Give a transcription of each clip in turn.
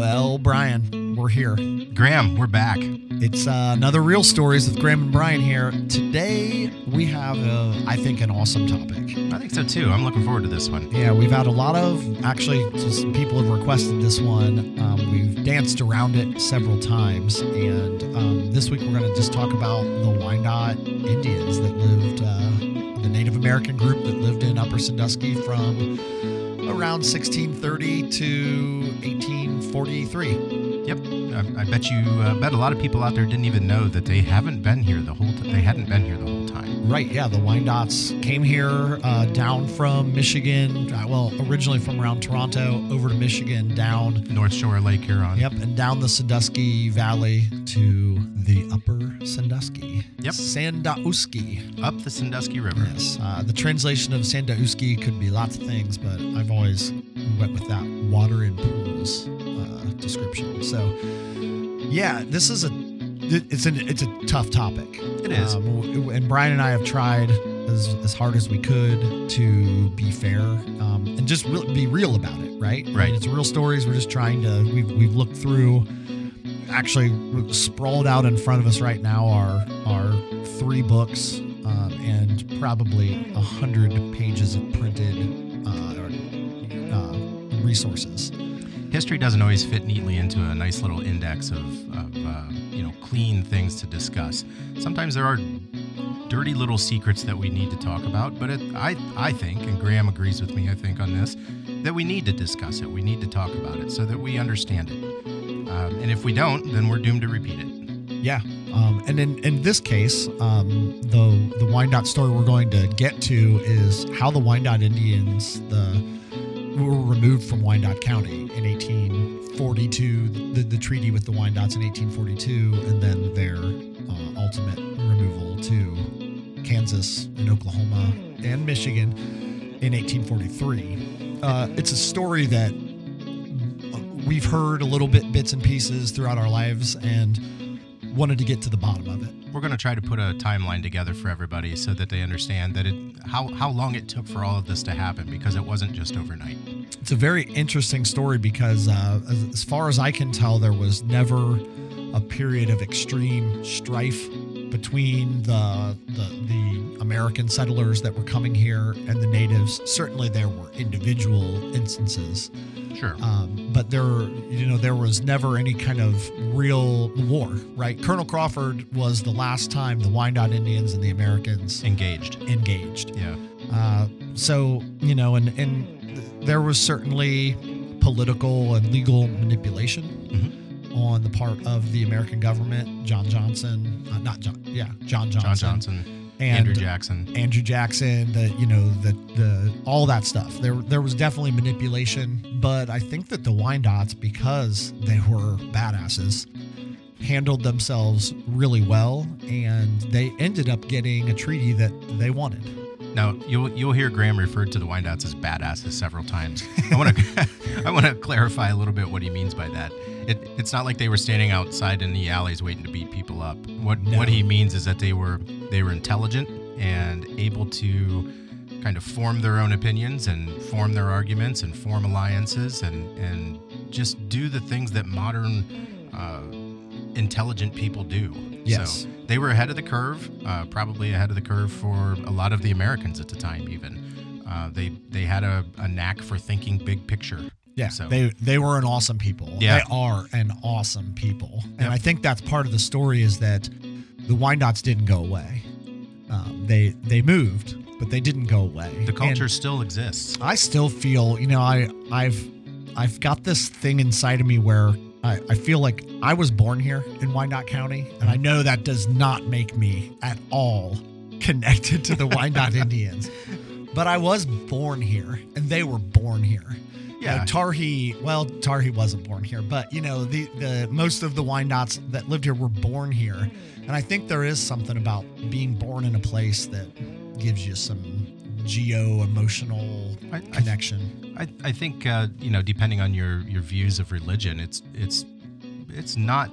Well, Brian, we're here. Graham, we're back. It's uh, another Real Stories with Graham and Brian here. Today, we have, uh, I think, an awesome topic. I think so too. I'm looking forward to this one. Yeah, we've had a lot of, actually, just people have requested this one. Um, we've danced around it several times. And um, this week, we're going to just talk about the Wyandotte Indians that lived, uh, the Native American group that lived in Upper Sandusky from around 1630 to 1843. Yep. I, I bet you, uh, bet a lot of people out there didn't even know that they haven't been here the whole. T- they hadn't been here the whole time. Right, yeah, the Wyandots came here uh, down from Michigan. Uh, well, originally from around Toronto, over to Michigan, down. North Shore Lake Huron. Yep, and down the Sandusky Valley to the Upper Sandusky. Yep. Sandusky. Up the Sandusky River. Yes. Uh, the translation of Sandusky could be lots of things, but I've always went with that water in pools description. So, yeah, this is a it's an it's a tough topic. It is. Um, and Brian and I have tried as, as hard as we could to be fair um, and just re- be real about it, right? I mean, Right. it's real stories. We're just trying to. We've we've looked through. Actually, sprawled out in front of us right now are are three books um, and probably a hundred pages of printed uh, uh, resources. History doesn't always fit neatly into a nice little index of, of uh, you know, clean things to discuss. Sometimes there are dirty little secrets that we need to talk about, but it, I, I think, and Graham agrees with me, I think, on this, that we need to discuss it. We need to talk about it so that we understand it. Um, and if we don't, then we're doomed to repeat it. Yeah, um, and in, in this case, um, the the Wyandotte story we're going to get to is how the Wyandotte Indians the were removed from Wyandotte County in 1842. The, the treaty with the Wyandottes in 1842, and then their uh, ultimate removal to Kansas and Oklahoma and Michigan in 1843. Uh, it's a story that we've heard a little bit bits and pieces throughout our lives and wanted to get to the bottom of it. We're going to try to put a timeline together for everybody so that they understand that it how how long it took for all of this to happen because it wasn't just overnight. It's a very interesting story because, uh, as, far as I can tell, there was never a period of extreme strife between the, the the American settlers that were coming here and the natives. Certainly, there were individual instances, Sure. um, but there, you know, there was never any kind of real war. Right? Colonel Crawford was the last time the Wyandotte Indians and the Americans Engaged. engaged. Yeah. Uh, so you know, and and there was certainly political and legal manipulation on the part of the American government. John Johnson, uh, not John, yeah, John Johnson, John Johnson, and Andrew Jackson. Andrew Jackson, the you know the the all that stuff. There there was definitely manipulation, but I think that the Wyandots, because they were badasses, handled themselves really well, and they ended up getting a treaty that they wanted. Now you'll you'll hear Graham referred to the Wyandots as badasses several times. I want to I want to clarify a little bit what he means by that. It, it's not like they were standing outside in the alleys waiting to beat people up. What No. what he means is that they were they were intelligent and able to kind of form their own opinions and form their arguments and form alliances and and just do the things that modern uh, intelligent people do. Yes. So they were ahead of the curve, uh, probably ahead of the curve for a lot of the Americans at the time. Even uh, they they had a, a knack for thinking big picture. Yeah, So- they they were an awesome people. Yeah. They are an awesome people, and Yep. I think that's part of the story is that the Wyandots didn't go away. Um, they they moved, but they didn't go away. The And culture still exists. I still feel, you know, I I've I've got this thing inside of me where I, I feel like I was born here in Wyandotte County, and I know that does not make me at all connected to the Wyandotte Indians. But I was born here, and they were born here. Yeah. Uh, Tarhe, well, Tarhe wasn't born here, but you know, the the most of the Wyandottes that lived here were born here, and I think there is something about being born in a place that gives you some geo emotional I- connection. I, I think uh, you know, depending on your your views of religion, it's it's it's not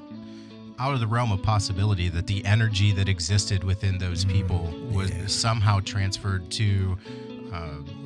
out of the realm of possibility that the energy that existed within those people was yeah. somehow transferred to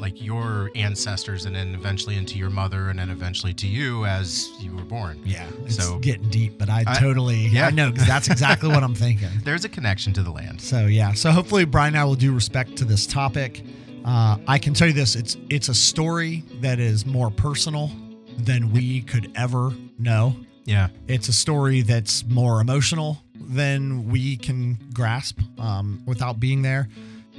like your ancestors, and then eventually into your mother, and then eventually to you as you were born. Yeah, it's So- getting deep, but I, I- totally, yeah. I know because that's exactly what I'm thinking. There's a connection to the land. So yeah, so hopefully Brian and I will do respect to this topic. Uh, I can tell you this: it's it's a story that is more personal than we could ever know. Yeah, It's a story that's more emotional than we can grasp um, without being there.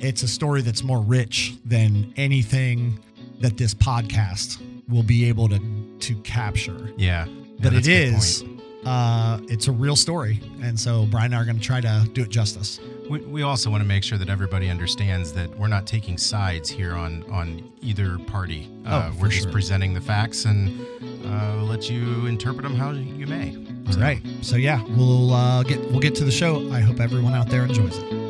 It's a story that's more rich than anything that this podcast will be able to to capture. yeah. Yeah, But it that's a good is, uh, it's a real story, and so Brian and I are going to try to do it justice. We, we also want to make sure that everybody understands that we're not taking sides here on on either party. Uh, Oh, for we're just sure. presenting the facts and uh, let you interpret them how you may. All So, right. So yeah, we'll uh, get we'll get to the show. I hope everyone out there enjoys it.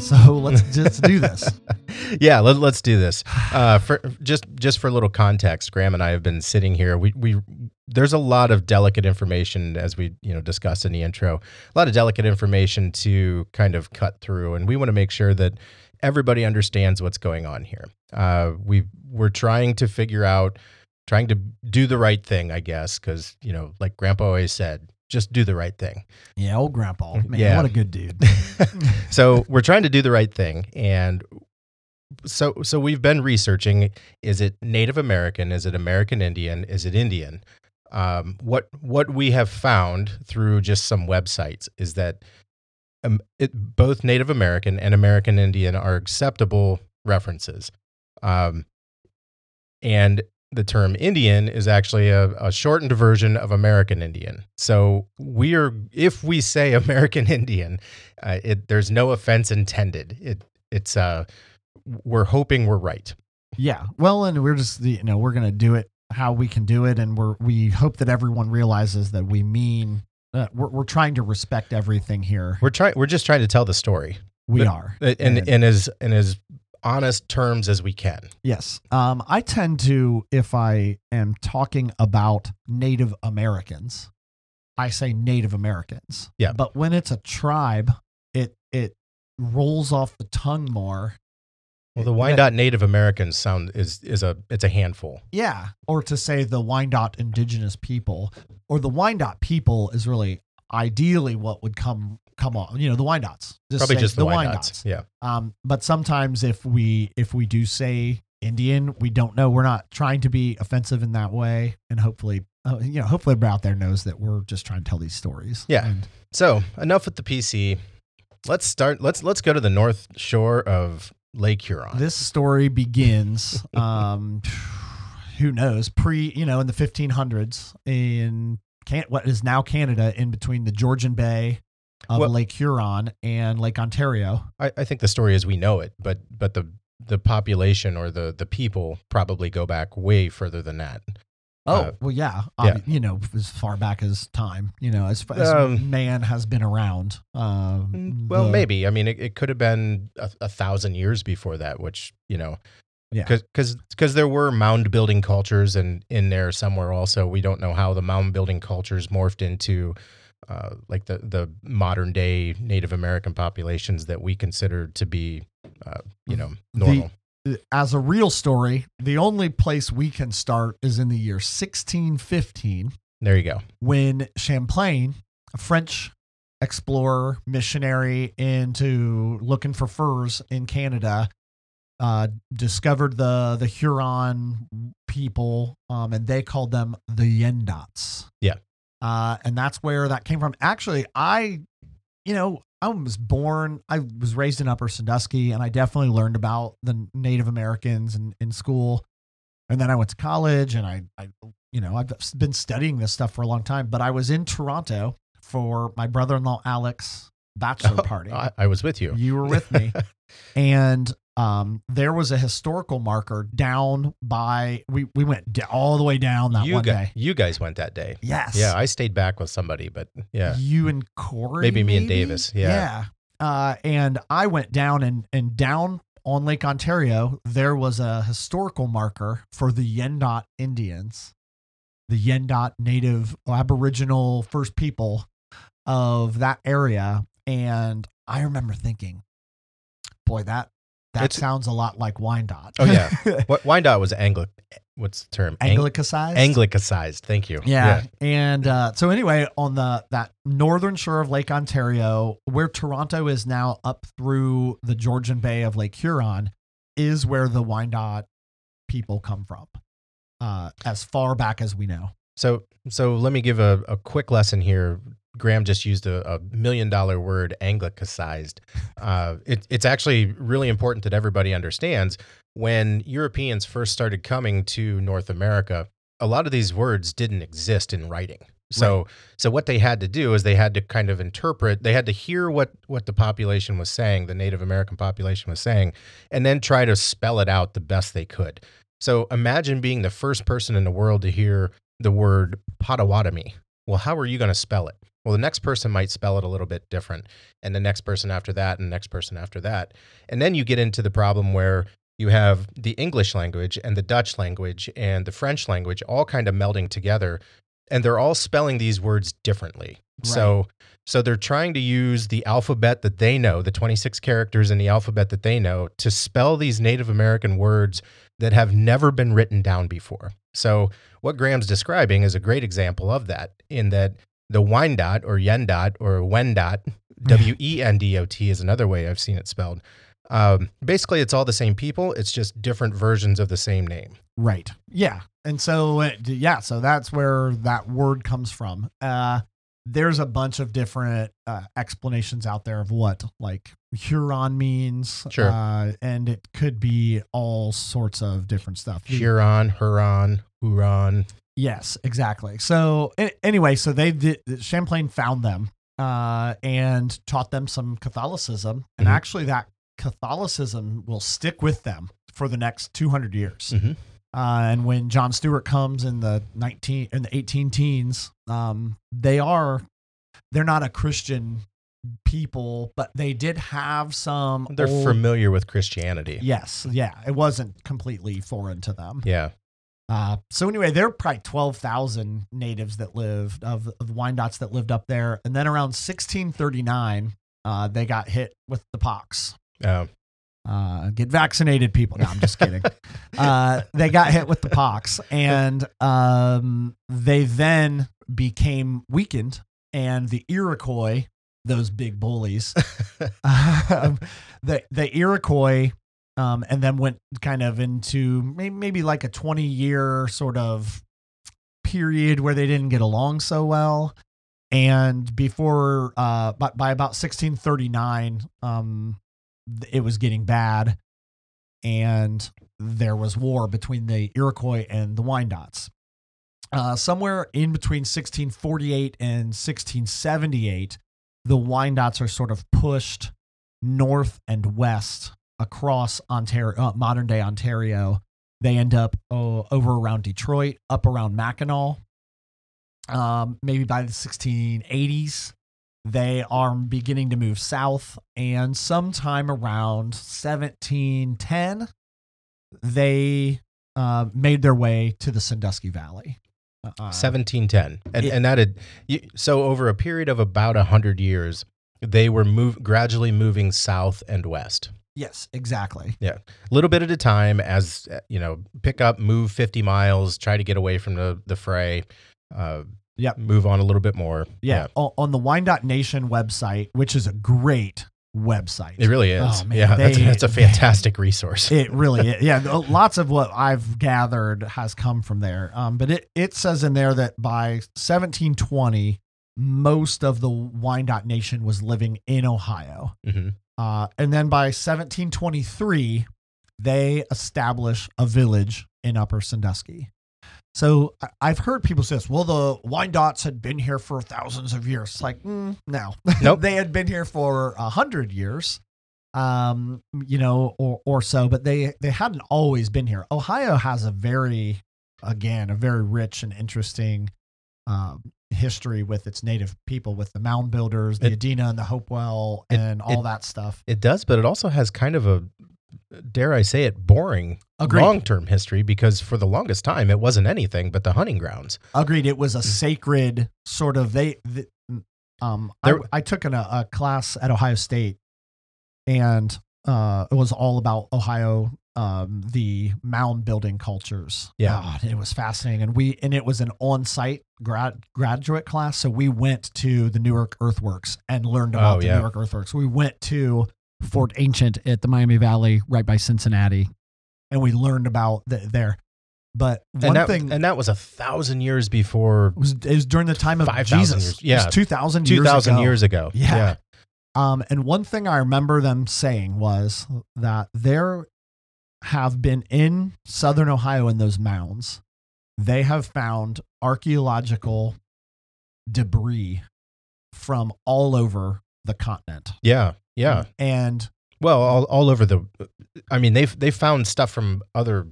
So let's just do this. yeah, let, let's do this. Uh, for just just for a little context, Graham and I have been sitting here. We we there's a lot of delicate information as we you know discussed in the intro. A lot of delicate information to kind of cut through, and we want to make sure that everybody understands what's going on here. Uh, we we're trying to figure out, trying to do the right thing, I guess, because you know, like Grandpa always said, just do the right thing. Yeah, old grandpa. Man, Yeah. what a good dude. so we're trying to do the right thing and so so we've been researching is it native american is it american indian is it indian um, what what we have found through just some websites is that um, it, both native american and american indian are acceptable references um, and the term Indian is actually a, a shortened version of American Indian. So we are, if we say American Indian, uh, it, there's no offense intended. It, it's, uh, we're hoping we're right. Yeah. Well, and we're just you know we're gonna do it how we can do it, and we're we hope that everyone realizes that we mean uh, we're we're trying to respect everything here. We're trying, we're just trying to tell the story we but- are. And and, in as, and as honest terms as we can. Yes. Um, I tend to, if I am talking about Native Americans, I say Native Americans. Yeah. But when it's a tribe, it it rolls off the tongue more. Well, the Yeah. Wyandotte Native Americans sound is, is a, it's a handful. Yeah. Or to say the Wyandotte indigenous people, or the Wyandotte people is really ideally what would come come on. You know, the Wyandottes. Probably just the, Wyandottes. Yeah. Um, but sometimes if we if we do say Indian, we don't know. We're not trying to be offensive in that way, and hopefully, uh, you know, hopefully everybody out there knows that we're just trying to tell these stories. Yeah. And So enough with the PC. Let's start. Let's let's go to the north shore of Lake Huron. this story begins. Um, who knows? Pre, you know, in the 1500s in can what is now Canada, in between the Georgian Bay of Well- Lake Huron and Lake Ontario. I, I think the story as we know it, but but the the population or the the people probably go back way further than that. Oh Uh, well, yeah, yeah. You know, as far back as time, you know, as, as Um, man has been around. Um, Well, the- maybe. I mean, it, it could have been a, a thousand years before that, which you know, Yeah. because because there were mound building cultures and in there somewhere also. We don't know how the mound building cultures morphed into. Uh, like the, the modern day Native American populations that we consider to be, uh, you know, The- normal. As a real story, the only place we can start is in the year 1615 there you go. when Champlain, a French explorer, missionary into looking for furs in Canada, uh, discovered the the Huron people, um, and they called them the Yendots. Yeah. Uh, and that's where that came from. Actually, I, you know, I was born, I was raised in Upper Sandusky, and I definitely learned about the Native Americans in, in school. And then I went to college, and I, I, you know, I've been studying this stuff for a long time. But I was in Toronto for my brother-in-law Alex bachelor party. I, I was with you. You were with me. and um, there was a historical marker down by we we went all the way down that you one guys, day. you guys went that day. Yes. Yeah, I stayed back with somebody, but yeah, You and Corey. Maybe me and Davis, yeah. Yeah. Uh, and I went down and and down on Lake Ontario, there was a historical marker for the Yendot Indians, the Yendot Native Aboriginal First People of that area. And I remember thinking, boy, that that It's- sounds a lot like Wyandotte. Oh, yeah. What Wyandotte was Anglic. What's the term? Ang- Anglicized. Anglicized. Thank you. Yeah. And uh, so anyway, on the that northern shore of Lake Ontario, where Toronto is now up through the Georgian Bay of Lake Huron, is where the Wyandotte people come from. Uh, as far back as we know. So, so let me give a, a quick lesson here. Graham just used a, a million dollar word, anglicized. Uh, it, it's actually really important that everybody understands when Europeans first started coming to North America, a lot of these words didn't exist in writing. So, so what they had to do is they had to kind of interpret. They had to hear what what the population was saying, the Native American population was saying, and then try to spell it out the best they could. So imagine being the first person in the world to hear the word Potawatomi. Well, how are you going to spell it? Well, the next person might spell it a little bit different, and the next person after that, and the next person after that. And then you get into the problem where you have the English language and the Dutch language and the French language all kind of melding together, and they're all spelling these words differently. So, so they're trying to use the alphabet that they know, the 26 characters in the alphabet that they know, to spell these Native American words that have never been written down before. So, what Graham's describing is a great example of that, in that the Wyandotte or Yendot or Wendot, W E N D O T is another way I've seen it spelled. Um, basically, it's all the same people, it's just different versions of the same name. Right. Yeah. And so, uh, d- yeah, so that's where that word comes from. Uh, there's a bunch of different uh, explanations out there of what like Huron means. Sure. Uh, and it could be all sorts of different stuff. Huron, Huron, Huron. Yes, exactly. So anyway, so they did, Champlain found them uh, and taught them some Catholicism, and Mhm. actually that Catholicism will stick with them for the next 200 years. Mhm. Uh, and when John Stewart comes in the 19 in the 18 teens, um, they are they're not a Christian people, but they did have some. They're old- familiar with Christianity. Yes, yeah, it wasn't completely foreign to them. Yeah. Uh, so anyway, there are probably twelve thousand natives that lived of, of the Wyandottes that lived up there, and then around 1639, uh, they got hit with the pox. Uh, get vaccinated, people. No, I'm just kidding. uh, they got hit with the pox, and um, they then became weakened, and the Iroquois, those big bullies, um, the the Iroquois, um, and then went kind of into maybe, like a twenty year sort of period where they didn't get along so well. And before, uh, by, by about 1639, um, it was getting bad, and there was war between the Iroquois and the Wyandots. Uh, somewhere in between 1648 and 1678, the Wyandots are sort of pushed north and west across Ontario, uh, modern day Ontario. They end up uh, over around Detroit, up around Mackinac. Um, maybe by the 1680s, they are beginning to move south, and sometime around 1710, they uh, made their way to the Sandusky Valley. Uh, 1710 and Yeah. and that had so over a period of about 100 years they were move gradually moving south and west Yes, exactly. Yeah. A little bit at a time as uh, you know pick up move 50 miles try to get away from the the fray uh Yep. move on a little bit more Yeah. O- On the Wine.Nation Nation website, which is a great website. it really is Oh, man, yeah that's, they- that's a fantastic resource It really is. Yeah, lots of what I've gathered has come from there. Um, but it, it says in there that by 1720, most of the Wyandotte Nation was living in Ohio. Mhm. Uh, and then by 1723, they establish a village in Upper Sandusky. So I've heard people say this, well, the Wyandots had been here for thousands of years. It's like, mm, no. Nope. they had been here for a hundred years um you know or or so but they they hadn't always been here ohio has a very again a very rich and interesting um, history with its native people, with the mound builders, the It- Adena and the Hopewell, it- and all it- that stuff. It does, but it also has kind of a, dare I say it, boring Agreed. long term history because for the longest time it wasn't anything but the hunting grounds. Agreed. It was a sacred sort of they. The, um, I, There- I took in a, a class at Ohio State, and uh, it was all about Ohio, um, the mound building cultures. Yeah. God, it was fascinating, and we and it was an on-site grad graduate class, so we went to the Newark Earthworks and learned about Oh, the yeah. Newark Earthworks. We went to Fort Ancient at the Miami Valley, right by Cincinnati, and we learned about the, there. But one and that, thing, and that was a thousand years before it was, it was during the time of 5,000 Jesus. years. Yeah. It was 2,000 years ago. years ago. Yeah. Um, and one thing I remember them saying was that there have been in southern Ohio in those mounds, they have found archaeological debris from all over the continent. yeah, yeah. And Well, all, all over the. I mean, they've they found stuff from other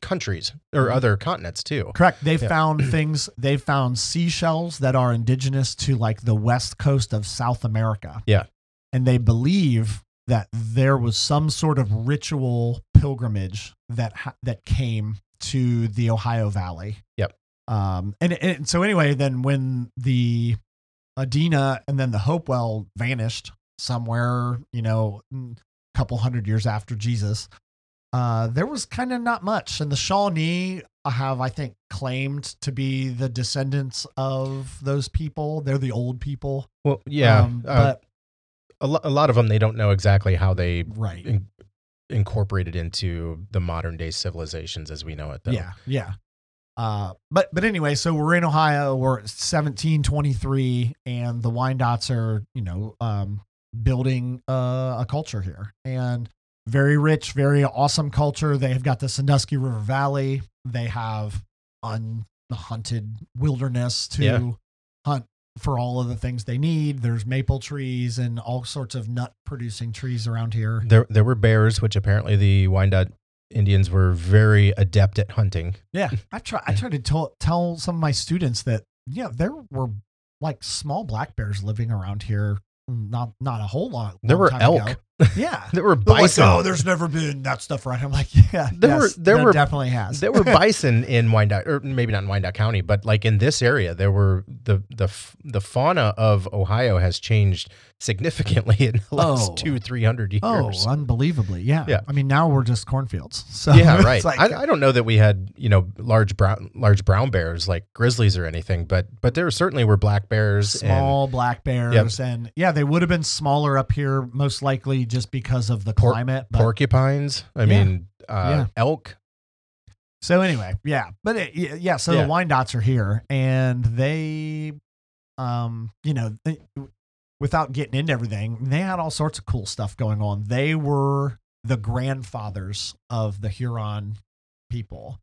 countries or Mhm. other continents too. correct, they've Yeah. found things, they've found seashells that are indigenous to like the west coast of South America. Yeah. and they believe that there was some sort of ritual pilgrimage that ha- that came to the Ohio Valley. Yep. Um, and, and so anyway, then when the Adena and then the Hopewell vanished somewhere, you know, a couple hundred years after Jesus, uh, there was kind of not much. And the Shawnee have, I think, claimed to be the descendants of those people. They're the old people. Well, yeah, Um, uh, but a, lo- a lot of them they don't know exactly how they right. in- incorporated into the modern day civilizations as we know it. Though. Yeah, yeah. Uh, but but anyway, so we're in Ohio. We're at 1723, and the Wyandots are you know um, building uh, a culture here, and very rich, very awesome culture. They have got the Sandusky River Valley. They have unhunted wilderness to Yeah. hunt for all of the things they need. There's maple trees and all sorts of nut producing trees around here. There there were bears, which apparently the Wyandotte Indians were very adept at hunting. Yeah, I try. I try to tell tell some of my students that yeah, there were like small black bears living around here. Mm, not not a whole lot. There were elk. ago. Yeah. There were They're like, bison. oh, there's never been that stuff around. I'm like, yeah, There yes, were- there there were- definitely has. there were bison in Wyandotte, or maybe not in Wyandotte County, but like in this area, there were the the the fauna of Ohio has changed significantly in the last Oh. two three hundred years. oh, unbelievably, yeah. Yeah. I mean, now we're just cornfields. So yeah, it's right. like- I, I don't know that we had you know large brown large brown bears like grizzlies or anything, but but there certainly were black bears. and- small black bears, and yeah, they would have been smaller up here, most likely just because of the Por- climate. But porcupines. I Yeah. mean, uh, Yeah. elk. So anyway, yeah, but it, yeah, so Yeah. the Wyandots are here, and they, um, you know, they, without getting into everything, they had all sorts of cool stuff going on. They were the grandfathers of the Huron people,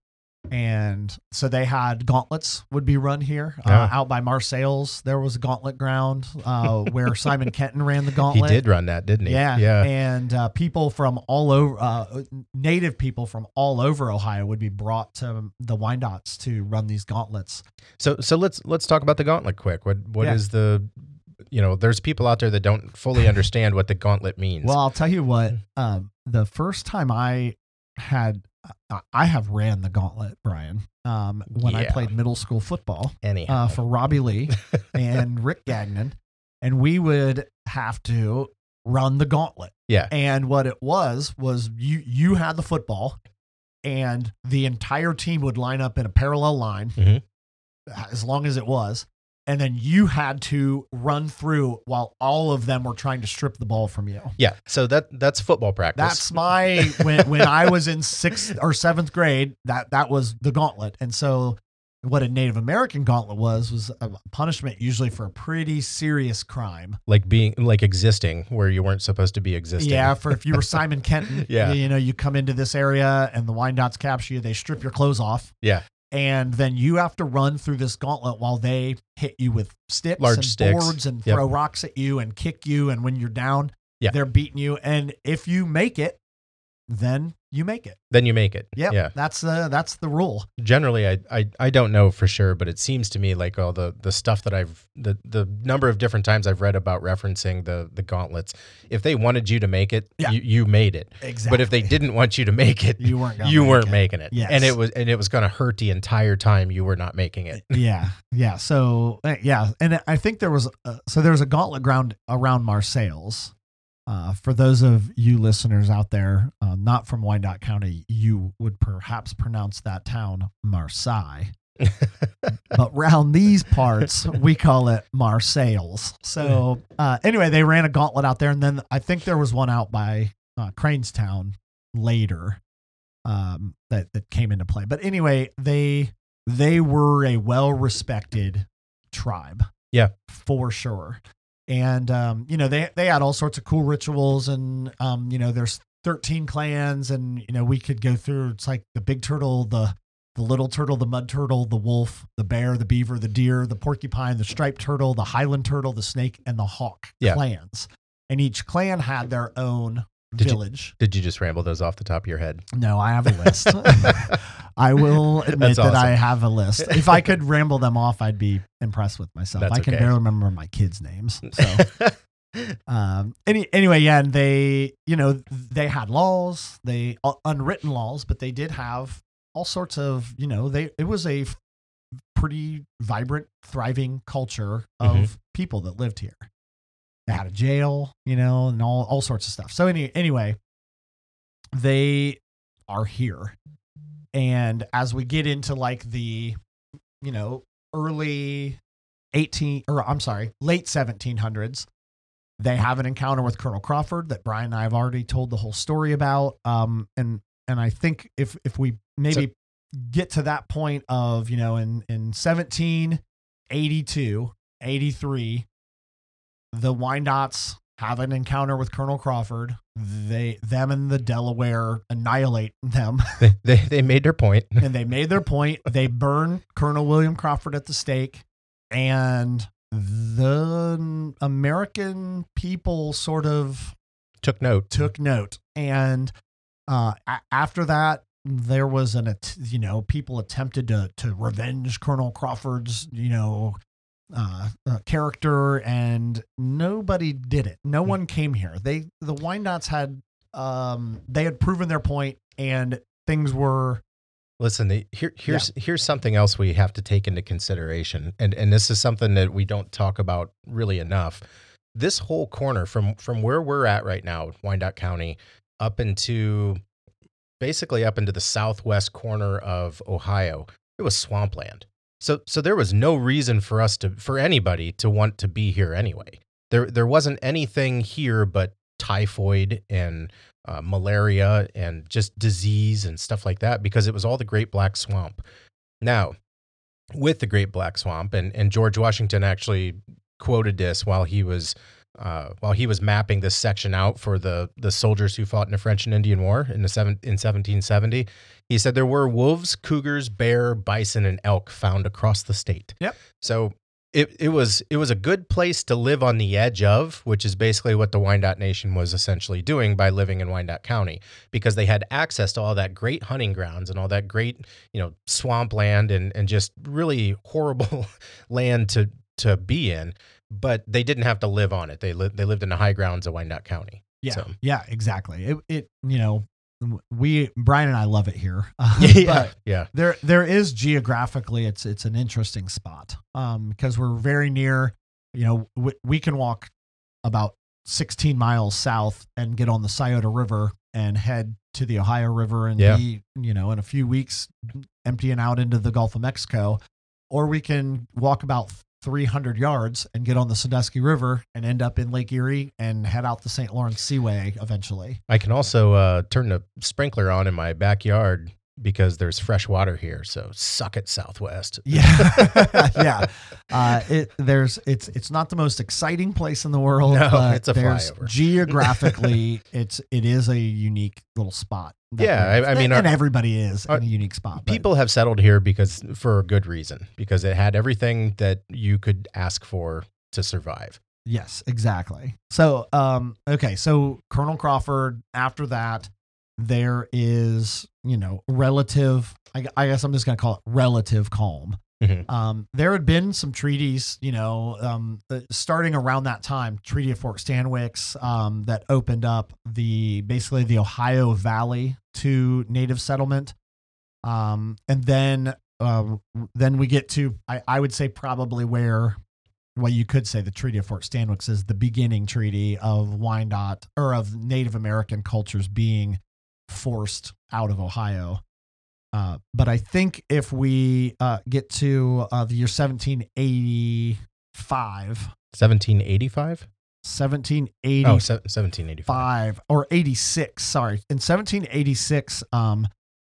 and so they had gauntlets would be run here uh, out by Marseilles. There was a gauntlet ground uh, where Simon Kenton ran the gauntlet. He did run that, didn't he? Yeah, Yeah. and uh, people from all over, uh, native people from all over Ohio would be brought to the Wyandots to run these gauntlets. So so let's let's talk about the gauntlet quick. What what is Yeah. the you know, there's people out there that don't fully understand what the gauntlet means. Well, I'll tell you what. Mm. Um, the first time I had, I- I have ran the gauntlet, Brian. Um, when I played middle school football uh, for Robbie Lee and Rick Gagnon, and we would have to run the gauntlet. Yeah. And what it was was you you had the football, and the entire team would line up in a parallel line, Mhm. as long as it was, and then you had to run through while all of them were trying to strip the ball from you. yeah. So that that's football practice. That's my when when I was in sixth or seventh grade. That that was the gauntlet, and so what a Native American gauntlet was was a punishment usually for a pretty serious crime. like being like existing where you weren't supposed to be existing. Yeah, for if you were Simon Kenton, Yeah. you know, you come into this area and the Wyandots capture you, they strip your clothes off. Yeah. And then you have to run through this gauntlet while they hit you with sticks Large and sticks. boards and Yep. throw rocks at you and kick you. And when you're down, Yeah. they're beating you. And if you make it, then you make it. then you make it. Yep, Yeah. that's the that's the rule. Generally, I, I I don't know for sure, but it seems to me like all the the stuff that I've the the number of different times I've read about referencing the the gauntlets. If they wanted you to make it, Yeah. you, you made it. Exactly. But if they didn't want you to make it, you weren't you weren't it. making it. Yes. And it was and it was going to hurt the entire time you were not making it. yeah, yeah. So uh, yeah, and I think there was uh, so there was a gauntlet ground around Marseilles. Uh, for those of you listeners out there, uh, not from Wyandotte County, you would perhaps pronounce that town Marseille. but round these parts, we call it Marseilles. So uh, anyway, they ran a gauntlet out there, and then I think there was one out by uh, Cranestown later um, that that came into play. But anyway, they they were a well respected tribe. Yeah. for sure. And um, you know they they had all sorts of cool rituals, and um, you know there's 13 clans, and you know we could go through. It's like the big turtle, the the little turtle, the mud turtle, the wolf, the bear, the beaver, the deer, the porcupine, the striped turtle, the highland turtle, the snake, and the hawk Yeah. clans. And each clan had their own Did you- village. Did you just ramble those off the top of your head? No, I have a list. I will admit that I have a list. If I could ramble them off, I'd be impressed with myself. That's I can okay. barely remember my kids' names. So, um, any anyway, yeah, and they, you know, they had laws, they uh, unwritten laws, but they did have all sorts of, you know, they it was a pretty vibrant, thriving culture of Mhm. people that lived here. They had a jail, you know, and all all sorts of stuff. So any anyway, they are here. And as we get into like the, you know, early 18 or I'm sorry, late 1700s, they have an encounter with Colonel Crawford that Brian and I have already told the whole story about. Um, and and I think if if we maybe get to that point of you know in in 1782, 83, the Wyandottes have an encounter with Colonel Crawford. They them and the Delaware annihilate them. they, they they made their point. and they made their point. They burn Colonel William Crawford at the stake, and the American people sort of Took note. took note. And uh, a- after that, there was an, you know, people attempted to to revenge Colonel Crawford's, you know, uh, uh, character, and nobody did it. No one came here. They the Wyandottes had um they had proven their point, and things were Listen, the, here, here's here's something else we have to take into consideration, and and this is something that we don't talk about really enough. This whole corner from from where we're at right now, Wyandotte County, up into basically up into the southwest corner of Ohio, it was swampland. So so there was no reason for us to for anybody to want to be here anyway. There there wasn't anything here but typhoid and uh, malaria and just disease and stuff like that because it was all the Great Black Swamp. Now, with the Great Black Swamp, and, and George Washington actually quoted this while he was uh, while he was mapping this section out for the the soldiers who fought in the French and Indian War in the seven, in 1770. He said there were wolves, cougars, bear, bison, and elk found across the state. Yep. So it, it was it was a good place to live on the edge of, which is basically what the Wyandotte Nation was essentially doing by living in Wyandotte County, because they had access to all that great hunting grounds and all that great, you know, swampland and and just really horrible land to to be in. But they didn't have to live on it. They lived they lived in the high grounds of Wyandotte County. Yeah, So- yeah, exactly. It, it, you know, we Brian and I love it here. Uh, yeah, but yeah, there, there is geographically, it's it's an interesting spot um, because we're very near. You know, we, we can walk about 16 miles south and get on the Scioto River and head to the Ohio River and Yeah. be, you know, in a few weeks emptying out into the Gulf of Mexico, or we can walk about 300 yards and get on the Sandusky River and end up in Lake Erie and head out the St. Lawrence Seaway eventually. I can also uh, turn the sprinkler on in my backyard because there's fresh water here. So suck it, Southwest. Yeah, yeah. Uh, it there's it's it's not the most exciting place in the world. No, but it's a flyover. Geographically, it's it is a unique little spot. Yeah, I- I mean, and our- everybody is our- in a unique spot. but- People have settled here because for a good reason, because it had everything that you could ask for to survive. Yes, exactly. So, um, okay, so Colonel Crawford, after that, there is, you know, relative. I, I guess I'm just going to call it relative calm. Mhm. Um, there had been some treaties, you know, um, uh, starting around that time, Treaty of Fort Stanwix, um, that opened up the basically the Ohio Valley to native settlement. Um, and then, uh, then we get to, I, I would say probably where, well, you could say the Treaty of Fort Stanwix is the beginning treaty of Wyandotte or of Native American cultures being forced out of Ohio. Uh, but I think if we uh, get to uh, the year 1785, 1785? 1785, Oh, se- 1785. or 86, sorry, in 1786, um,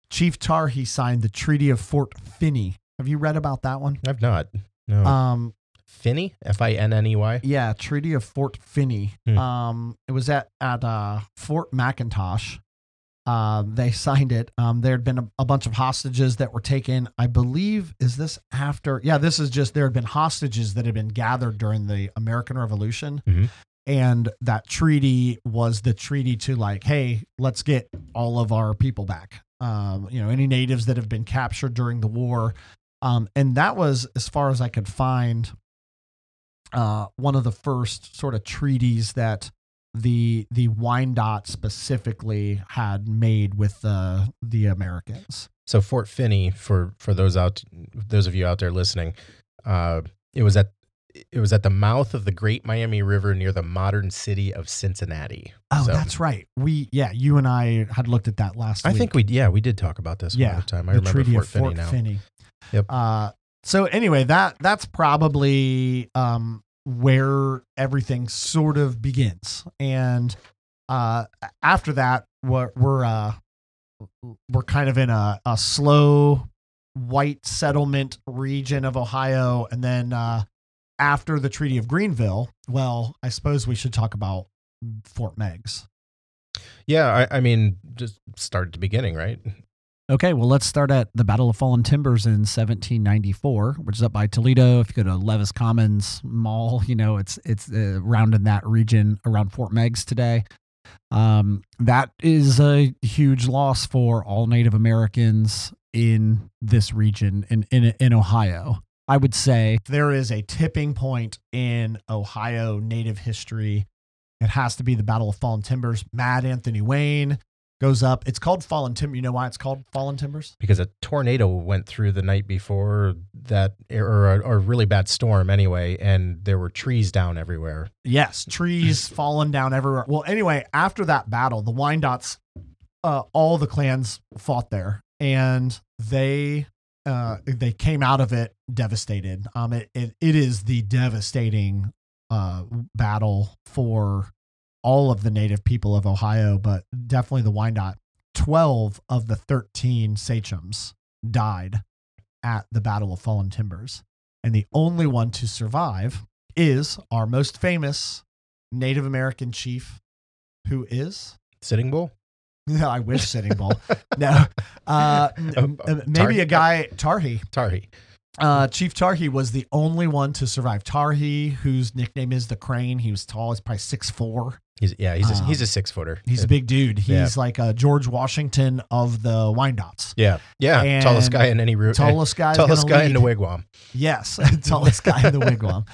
Chief Tarhe signed the Treaty of Fort Finney. Have you read about that one? I've not. No. Um, Finney? F I N N E Y? yeah, Treaty of Fort Finney. Hmm. Um, it was at at uh, Fort McIntosh. Uh, they signed it. Um, there had been a, a bunch of hostages that were taken. I believe is this after? Yeah, this is just there had been hostages that had been gathered during the American Revolution, Mhm. and that treaty was the treaty to like, hey, let's get all of our people back. Um, you know, any natives that have been captured during the war, um, and that was as far as I could find uh, one of the first sort of treaties that the the Wyandotte specifically had made with the the Americans. So Fort Finney, for for those out, those of you out there listening, uh, it was at it was at the mouth of the Great Miami River near the modern city of Cincinnati. Oh, So- that's right. We yeah, you and I had looked at that last I week. think we yeah we did talk about this Yeah, one time. I remember Treaty Fort Finney Fort now. Finney. Yep. Uh, so anyway, that that's probably um, where everything sort of begins, and uh, after that, we're we're uh, we're kind of in a, a slow white settlement region of Ohio, and then uh, after the Treaty of Greenville, well, I suppose we should talk about Fort Meigs. Yeah, I, I mean, just start at the beginning, right? Okay, well, let's start at the Battle of Fallen Timbers in 1794, which is up by Toledo. If you go to Levis Commons Mall, you know it's it's uh, around in that region around Fort Meigs today. Um, that is a huge loss for all Native Americans in this region in in in Ohio. I would say there is a tipping point in Ohio native history. It has to be the Battle of Fallen Timbers. Mad Anthony Wayne goes up. It's called Fallen Timber. You know why it's called Fallen Timbers? Because a tornado went through the night before that, or a, or a really bad storm anyway, and there were trees down everywhere. Yes, trees fallen down everywhere. Well, anyway, after that battle, the Wyandottes, uh, all the clans fought there, and they uh, they came out of it devastated. Um, it it, it is the devastating uh, battle for all of the native people of Ohio, but definitely the Wyandotte. Twelve of the thirteen sachems died at the Battle of Fallen Timbers, and the only one to survive is our most famous Native American chief, who is. Sitting Bull? No, I wish Sitting Bull. no, uh, Um, uh, maybe a guy Tarhe. Tarhe. Uh, chief Tarhe was the only one to survive. Tarhe, whose nickname is the Crane, he was tall. He's probably six four. He's yeah, he's a, Um, he's a six footer. He's a big dude. He's Yeah. like a George Washington of the Wyandottes. Yeah, yeah, tallest guy in any room. Tallest guy. tallest guy in the wigwam. Yes, tallest guy in the wigwam.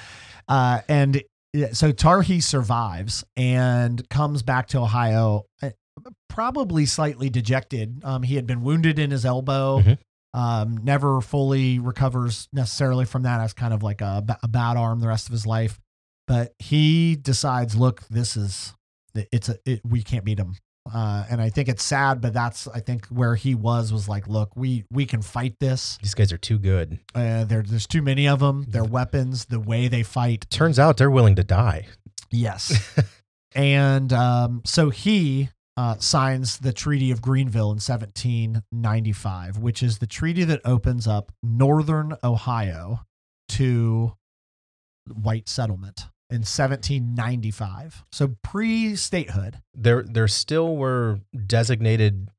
Uh, and so Tarhi survives and comes back to Ohio, uh, probably slightly dejected. Um, he had been wounded in his elbow. Mhm. Um, never fully recovers necessarily from that as kind of like a, a bad arm the rest of his life. But he decides, look, this is it's a it, we can't beat him. Uh, and I think it's sad, but that's I think where he was was like, look, we we can fight this. These guys are too good. Uh, there, there's too many of them. Their weapons, the way they fight. Turns out they're willing to die. Yes. and um, so he uh, signs the Treaty of Greenville in 1795, which is the treaty that opens up northern Ohio to white settlement in 1795. So pre statehood. There there still were designated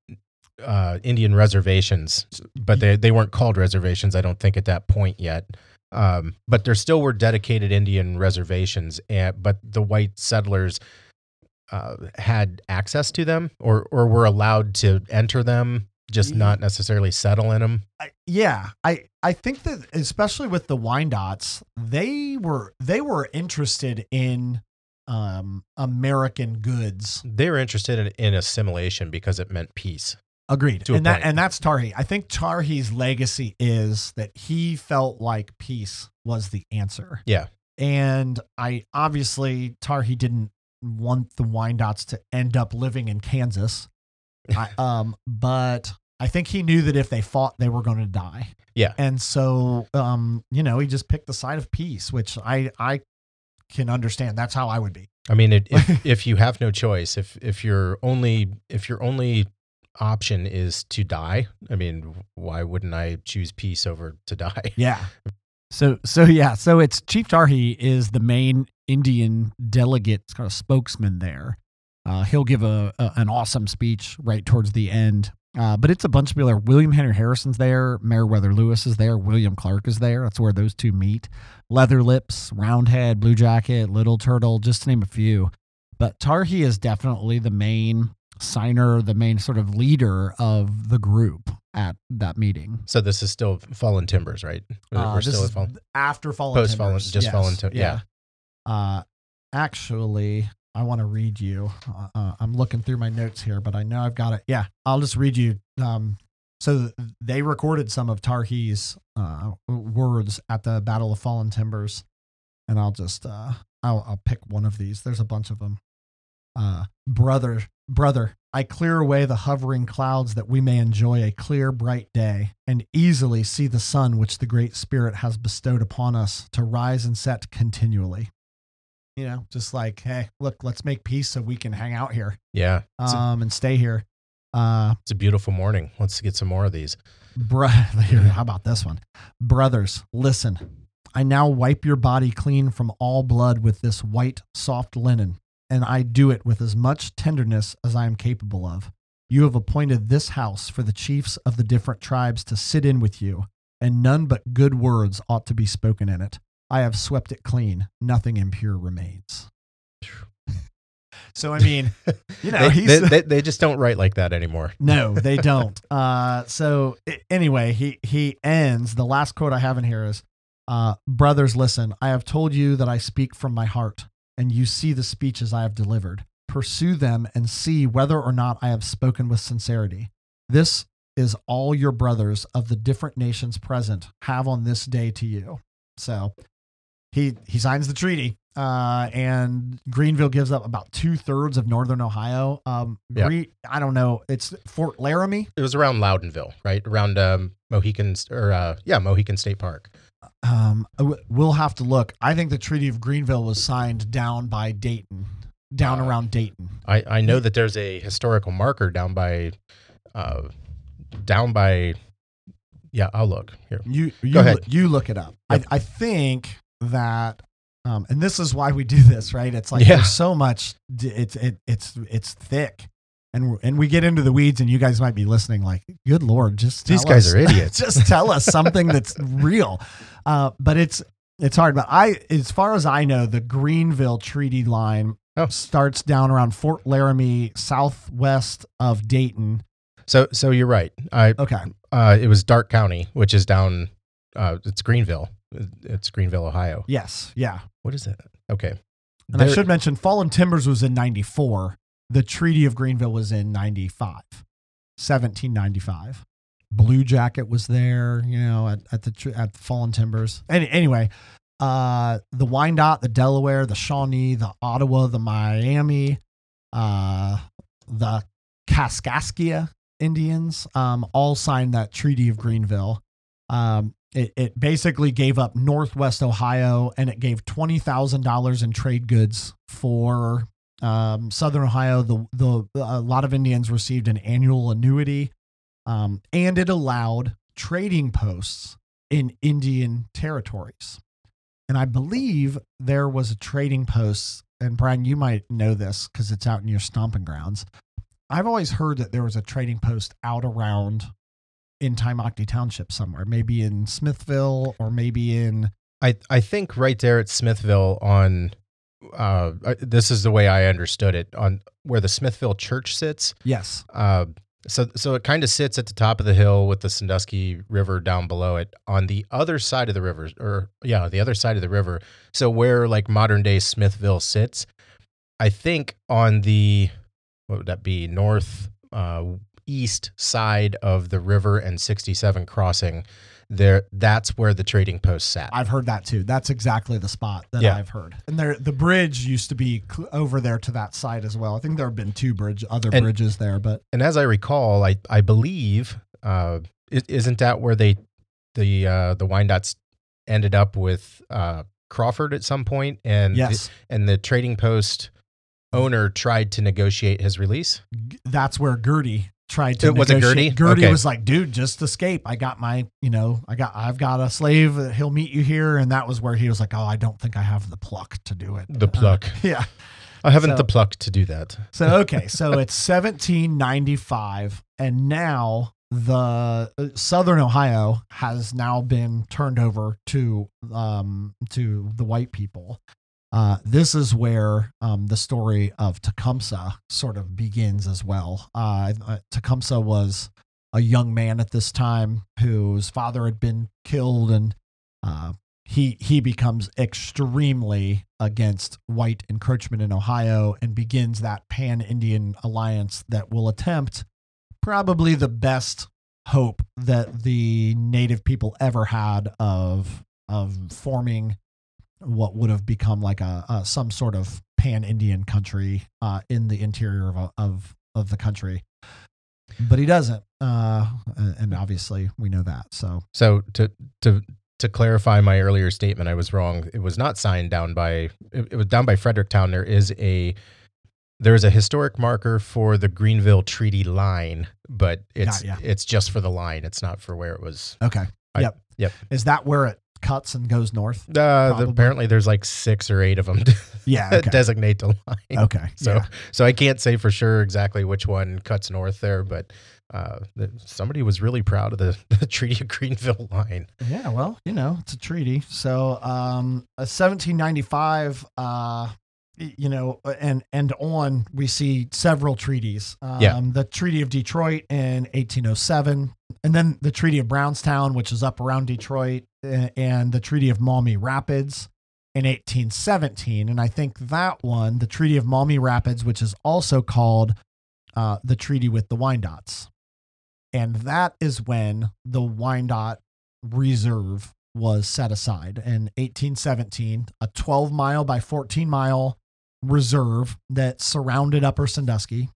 uh, Indian reservations, but they they weren't called reservations. I don't think at that point yet. Um, but there still were dedicated Indian reservations, and but the white settlers uh, had access to them or or were allowed to enter them, just not necessarily settle in them. I, yeah, I I think that especially with the Wyandots, they were they were interested in um American goods. They were interested in, in assimilation because it meant peace. Agreed. And that point. and that's Tarhe. I think Tarhe's legacy is that he felt like peace was the answer. Yeah. And I obviously Tarhe didn't want the Wyandots to end up living in Kansas. I, um, but I think he knew that if they fought, they were going to die. Yeah. And so, um, you know, he just picked the side of peace, which I I can understand. That's how I would be. I mean, it, if if you have no choice, if if your only if your only option is to die, I mean, why wouldn't I choose peace over to die? Yeah. So so yeah, so it's Chief Tarhe is the main Indian delegate, kind of spokesman there. Uh, he'll give a, a an awesome speech right towards the end. Uh, but it's a bunch of people there. William Henry Harrison's there. Meriwether Lewis is there. William Clark is there. That's where those two meet. Leather Lips, Roundhead, Blue Jacket, Little Turtle, just to name a few. But Tarhe is definitely the main signer, the main sort of leader of the group at that meeting. So this is still fallen timbers, right? We're, Uh, we're this still is at fallen. after fallen Post fallen- Timbers. just Yes. fallen tim- yeah. Uh, actually, I want to read you. Uh, uh, I'm looking through my notes here, but I know I've got it. Yeah, I'll just read you. Um, so they recorded some of Tarhe's uh, words at the Battle of Fallen Timbers, and I'll just uh, I'll, I'll pick one of these. There's a bunch of them. Uh, brother, brother, I clear away the hovering clouds that we may enjoy a clear, bright day and easily see the sun which the Great Spirit has bestowed upon us to rise and set continually. You know, just like, hey, look, let's make peace so we can hang out here Yeah, it's, a, um, and stay here. Uh, it's a beautiful morning. Let's get some more of these. Bro- how about this one? Brothers, listen. I now wipe your body clean from all blood with this white, soft linen, and I do it with as much tenderness as I am capable of. You have appointed this house for the chiefs of the different tribes to sit in with you, and none but good words ought to be spoken in it. I have swept it clean. Nothing impure remains. So, I mean, you know, they, he's. they, they, they just don't write like that anymore. No, they don't. uh, so i- anyway, he he ends. The last quote I have in here is, uh, "Brothers, listen. I have told you that I speak from my heart, and you see the speeches I have delivered. Pursue them and see whether or not I have spoken with sincerity. This is all your brothers of the different nations present have on this day to you." So he he signs the treaty. Uh, and Greenville gives up about two thirds of northern Ohio. Um, Yeah. Gre- I don't know. It's Fort Loramie. It was around Loudonville, right? Around um, Mohican or uh, yeah, Mohican State Park. Um, we'll have to look. I think the Treaty of Greenville was signed down by Dayton, down Uh, around Dayton. I, I know that there's a historical marker down by, uh, down by, yeah, I'll look here. You you you look it up. Yep. I I think that. Um, and this is why we do this, right? It's like Yeah. there's so much. It's it, it's it's thick, and and we get into the weeds, and you guys might be listening, like, good lord, just These guys us- are idiots. just tell us something that's real. Uh, but it's it's hard. But I, as far as I know, the Greenville Treaty line Oh. starts down around Fort Loramie, southwest of Dayton. So so you're right. I Okay, uh, it was Darke County, which is down. Uh, it's Greenville. It's Greenville, Ohio. yes, yeah. What is it? Okay. And I should mention, Fallen Timbers was in '94. The Treaty of Greenville was in '95, 1795. Blue Jacket was there, you know, at, at the at Fallen Timbers. Any, anyway, uh, the Wyandotte, the Delaware, the Shawnee, the Ottawa, the Miami, uh, the Kaskaskia Indians, um, all signed that Treaty of Greenville. Um, it, it basically gave up Northwest Ohio and it gave twenty thousand dollars in trade goods for um, Southern Ohio. The the a lot of Indians received an annual annuity, um, and it allowed trading posts in Indian territories. And I believe there was a trading post, and Brian, you might know this because it's out in your stomping grounds. I've always heard that there was a trading post out around in Tymochtee Township somewhere, maybe in Smithville or maybe in I I think right there at Smithville on uh, this is the way I understood it on where the Smithville Church sits. Yes. Uh, so so it kind of sits at the top of the hill with the Sandusky River down below it on the other side of the river, or yeah, the other side of the river. So where like modern day Smithville sits, I think on the what would that be north uh, east side of the river and 67 crossing. There, that's where the trading post sat. I've heard that too. That's exactly the spot that Yeah. I've heard. And there, the bridge used to be cl- over there to that side as well. I think there have been two bridge, other And- bridges there, but and as I recall, I I believe uh, is isn't that where they the uh, the Wyandottes ended up with uh, Crawford at some point, and yes, and the trading post owner tried to negotiate his release. that's where Gertie tried to. It was it. Gertie? Gertie Okay. was like, "Dude, just escape. I got my, you know, I got, I've got a slave. He'll meet you here." And that was where he was like, "Oh, I don't think I have the pluck to do it." The Uh, pluck. yeah. I haven't So- the pluck to do that. So okay, so it's 1795, and now the uh, Southern Ohio has now been turned over to um to the white people. Uh, this is where um, the story of Tecumseh sort of begins as well. Uh, uh, Tecumseh was a young man at this time whose father had been killed, and uh, he he becomes extremely against white encroachment in Ohio and begins that pan Indian alliance that will attempt probably the best hope that the native people ever had of of forming what would have become like a, a some sort of pan Indian country uh, in the interior of, of of the country. But he doesn't, uh, and obviously we know that. So So to to to clarify my earlier statement, I was wrong. It was not signed down by. It, it was down by Fredericktown. There is a there is a historic marker for the Greenville Treaty line, but it's it's just for the line. It's not for where it was. okay, I- yep, yep. Is that where it cuts and goes north? Uh, the, apparently, there's like six or eight of them Yeah. Okay. designate the line. okay. So yeah. so I can't say for sure exactly which one cuts north there, but uh, somebody was really proud of the, the Treaty of Greenville line. Yeah, well, you know, it's a treaty. So, um, uh, 1795, uh, you know, and and on, we see several treaties. Um, Yeah. The Treaty of Detroit in 1807, and then the Treaty of Brownstown, which is up around Detroit, and the Treaty of Maumee Rapids in 1817. And I think that one, the Treaty of Maumee Rapids, which is also called uh, the Treaty with the Wyandots. And that is when the Wyandot Reserve was set aside in 1817, a 12 mile by 14 mile reserve that surrounded Upper Sandusky.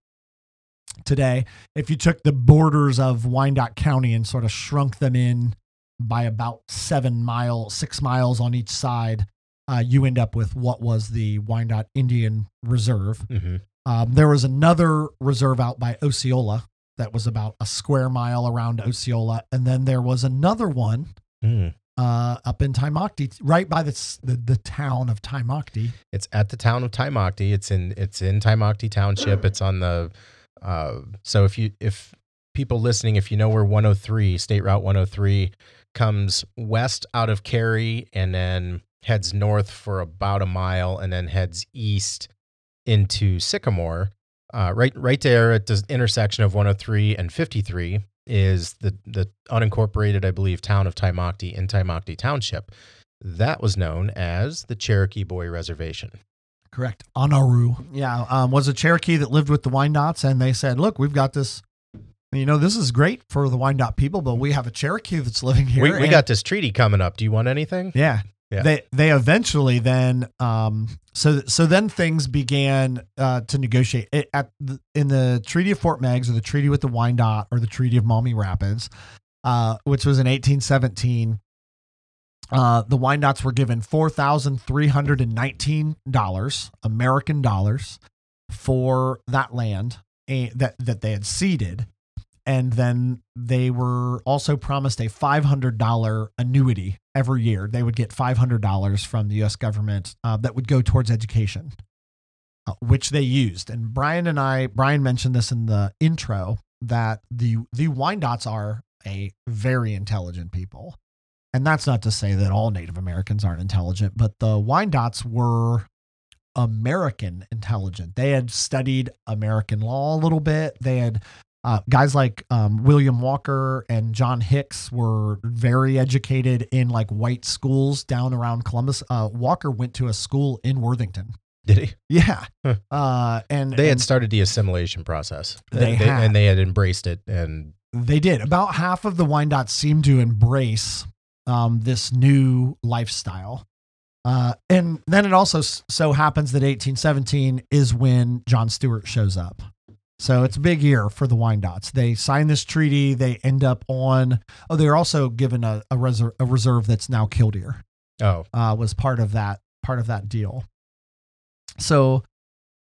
Today, if you took the borders of Wyandotte County and sort of shrunk them in by about seven miles, six miles on each side, uh, you end up with what was the Wyandotte Indian Reserve. Mm-hmm. Um, there was another reserve out by Osceola that was about a square mile around Osceola, and then there was another one Mm. uh, up in Tymochtee, right by the, the the town of Tymochtee. It's at the town of Tymochtee. It's in it's in Tymochtee Township. It's on the uh, so if you if people listening, if you know where 103 State Route 103 comes west out of Carey and then heads north for about a mile and then heads east into Sycamore, uh, right right there at the intersection of 103 and 53 is the the unincorporated, I believe, town of Tymochtee in Tymochtee Township. That was known as the Cherokee Boy Reservation. Correct. Anaru. Yeah, um, was a Cherokee that lived with the Wyandottes, and they said, "Look, we've got this. You know, this is great for the Wyandotte people, but we have a Cherokee that's living here. We, we and- got this treaty coming up. Do you want anything? Yeah. Yeah. They they eventually then um so so then things began uh to negotiate It- at the, in the Treaty of Fort Meigs or the Treaty with the Wyandotte or the Treaty of Maumee Rapids uh which was in 1817 uh the Wyandottes were given $4,319 American dollars for that land eh, that that they had ceded and then they were also promised a $500 annuity every year. They would get $500 from the U.S. government uh, that would go towards education, uh, which they used. And Brian and I, Brian mentioned this in the intro that the the Wyandottes are a very intelligent people, and that's not to say that all Native Americans aren't intelligent, but the Wyandots were American intelligent. They had studied American law a little bit. They had uh, guys like um, William Walker and John Hicks were very educated in like white schools down around Columbus. Uh, Walker went to a school in Worthington. Did he? Yeah, Huh. uh, and They had and started the assimilation process. They had. and they had embraced it. And they did. About half of the Wyandots seemed to embrace um, this new lifestyle. Uh, and then it also so happens that 1817 is when John Stewart shows up. So it's a big year for the Wyandottes. They sign this treaty. They end up on. Oh, they're also given a, a, reserve, a reserve that's now Killdeer. oh, Uh, was part of that part of that deal. So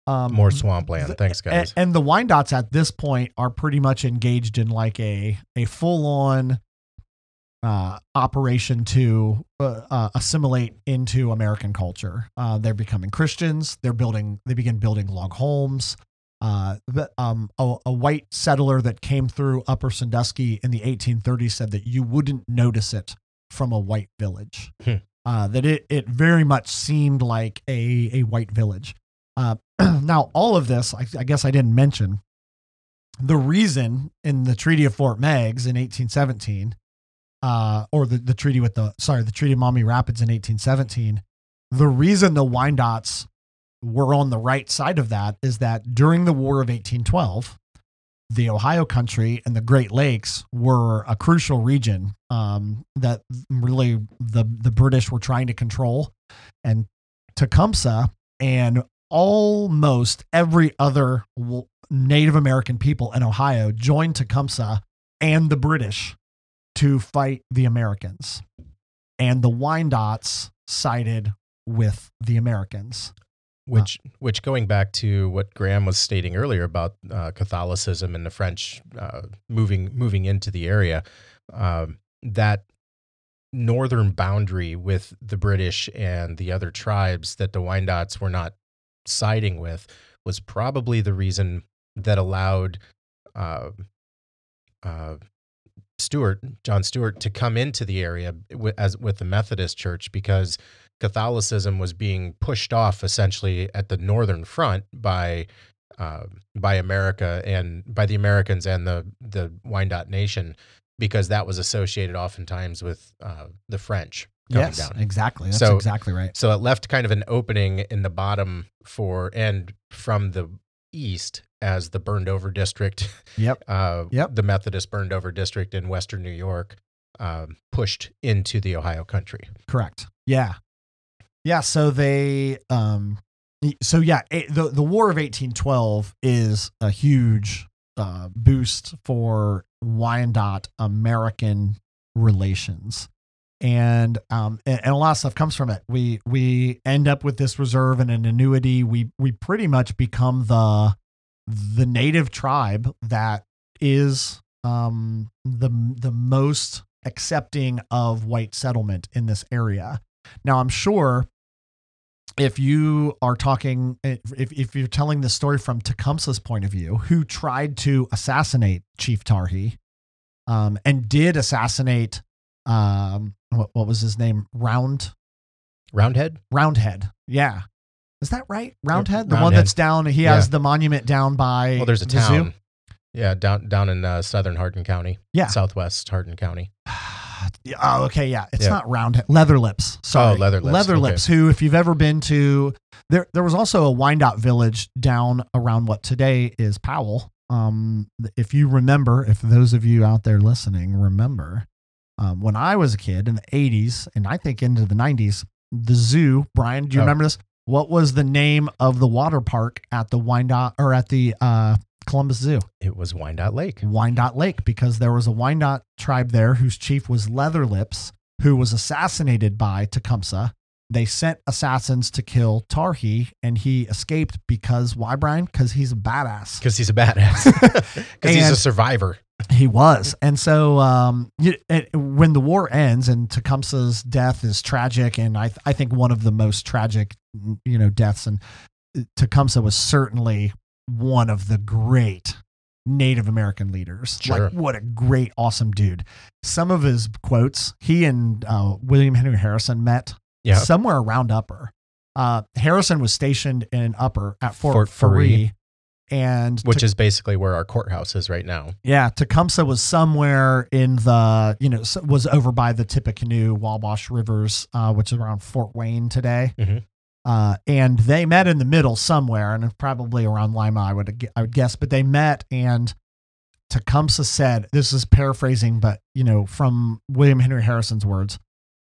um, more swampland. th- Thanks, guys. And, the Wyandottes at this point are pretty much engaged in like a a full on uh, operation to uh, uh, assimilate into American culture. Uh, they're becoming Christians. They're building. They begin building log homes. Uh, the, um, a, a white settler that came through Upper Sandusky in the 1830s said that you wouldn't notice it from a white village. Hmm. Uh, that it it very much seemed like a a white village. Uh, now, all of this, I, I guess I didn't mention the reason in the Treaty of Fort Meigs in 1817, uh, or the, the treaty with the, sorry, the Treaty of Maumee Rapids in 1817, the reason the Wyandottes were on the right side of that is that during the War of 1812, the Ohio country and the Great Lakes were a crucial region um, that really the, the British were trying to control. And Tecumseh and almost every other Native American people in Ohio joined Tecumseh and the British to fight the Americans. And the Wyandots sided with the Americans. Which which going back to what Graham was stating earlier about uh, Catholicism and the French uh, moving moving into the area, um, that northern boundary with the British and the other tribes that the Wyandots were not siding with was probably the reason that allowed uh, uh, Stewart, John Stewart, to come into the area wi- as with the Methodist Church because Catholicism was being pushed off essentially at the northern front by uh, by America and by the Americans and the the Wyandotte Nation because that was associated oftentimes with uh, the French coming yes, down. exactly. That's So- exactly right. So it left kind of an opening in the bottom for and from the east as the burned over district. Yep. Uh, Yep. The Methodist burned over district in Western New York um, pushed into the Ohio country. Correct. Yeah. Yeah. So they, um, so yeah, eh, the the War of 1812 is a huge uh, boost for Wyandotte American relations, and um, and, and a lot of stuff comes from it. We we end up with this reserve and an annuity. We we pretty much become the the native tribe that is um the the most accepting of white settlement in this area. Now, I'm sure if you are talking, if, if you're telling the story from Tecumseh's point of view, who tried to assassinate Chief Tarhe um, and did assassinate, um, what, what was his name? Round, Roundhead? Roundhead. Yeah. Is that right? Roundhead? The one that's down, he Yeah. has the monument down by. Well, there's a the zoo? town. Yeah, down down in uh, southern Hardin County. Yeah. Southwest Hardin County. Yeah, Oh, okay, yeah. It's Yeah. not round leather lips. Sorry, Oh, Leather Lips, Leather okay. lips. Who, if you've ever been to, there, there was also a Wyandotte village down around what today is Powell. Um, if you remember, if those of you out there listening remember, um, when I was a kid in the '80s and I think into the '90s, the zoo. Brian, do you Oh. remember this? What was the name of the water park at the Wyandotte or at the uh, Columbus Zoo? It was Wyandotte Lake. Wyandotte Lake because there was a Wyandotte tribe there whose chief was Leather Lips, who was assassinated by Tecumseh. They sent assassins to kill Tarhe, and he escaped because why, Brian? Because he's a badass. Because he's a badass. Because he's a survivor. He was, and so um, it, when the war ends and Tecumseh's death is tragic, and I I think one of the most tragic, you know, deaths, and Tecumseh was certainly one of the great Native American leaders. Sure. Like, what a great, awesome dude. Some of his quotes, he and uh, William Henry Harrison met Yeah. somewhere around Upper. Uh, Harrison was stationed in Upper at Fort, Fort Ferree. and which is basically where our courthouse is right now. yeah, Tecumseh was somewhere in the you know was over by the Tippecanoe Wabash rivers, uh, which is around Fort Wayne today. Mhm. Uh, and they met in the middle somewhere, and probably around Lima, I would I would guess. But they met, and Tecumseh said, "This is paraphrasing, but you know, from William Henry Harrison's words,